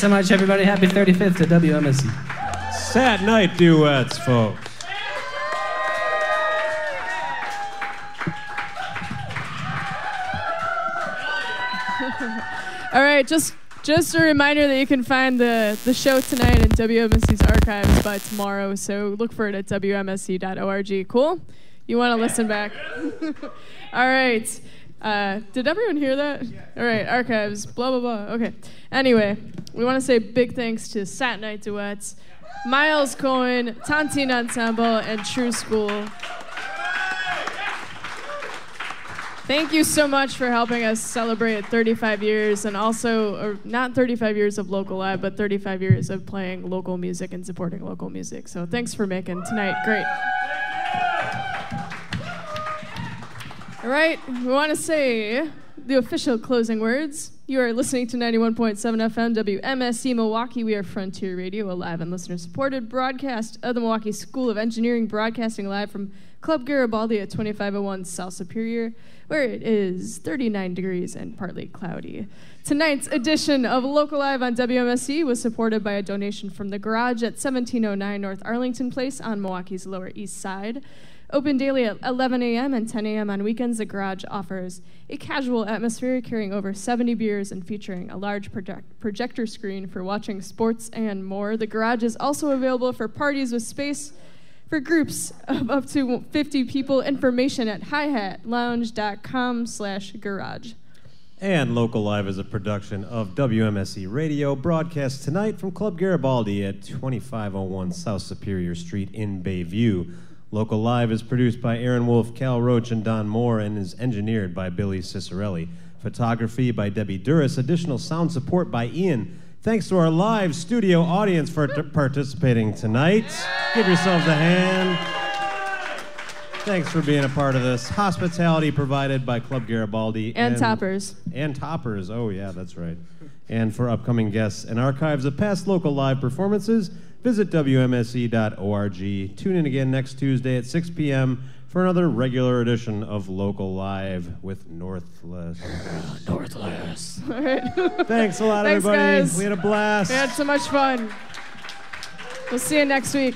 so much, everybody. Happy 35th to WMSE. Sat Nite Duets, folks. All right, just just a reminder that you can find the, the show tonight in WMSE's archives by tomorrow. So look for it at WMSE.org. Cool? You want to listen back? All right. Uh, did everyone hear that? All right, archives, blah, blah, blah. Okay. Anyway, we want to say big thanks to Sat Nite Duets, Miles Coyne, Tontine Ensemble, and True School. Thank you so much for helping us celebrate 35 years and also, not 35 years of local live, but 35 years of playing local music and supporting local music. So thanks for making tonight great. All right, we want to say the official closing words. You are listening to 91.7 FM WMSE Milwaukee. We are Frontier Radio, a live and listener supported broadcast of the Milwaukee School of Engineering, broadcasting live from Club Garibaldi at 2501 South Superior, where it is 39 degrees and partly cloudy. Tonight's edition of Local Live on WMSE was supported by a donation from the garage at 1709 North Arlington Place on Milwaukee's Lower East Side. Open daily at 11 a.m. and 10 a.m. on weekends, the garage offers a casual atmosphere carrying over 70 beers and featuring a large project- projector screen for watching sports and more. The garage is also available for parties with space for groups of up to 50 people. Information at hihatlounge.com slash garage. And Local Live is a production of WMSE Radio, broadcast tonight from Club Garibaldi at 2501 South Superior Street in Bayview. Local Live is produced by Aaron Wolf, Cal Roach, and Don Moore, and is engineered by Billy Cicerelli. Photography by Debbie Duras. Additional sound support by Ian. Thanks to our live studio audience for t- participating tonight. Give yourselves a hand. Thanks for being a part of this. Hospitality provided by Club Garibaldi And toppers. And toppers. Oh yeah, that's right. And for upcoming guests and archives of past local live performances, visit WMSE.org. Tune in again next Tuesday at 6 p.m. for another regular edition of Local Live with Northless. Northless. All right. Thanks a lot, Thanks, everybody. guys. We had a blast. We had so much fun. We'll see you next week.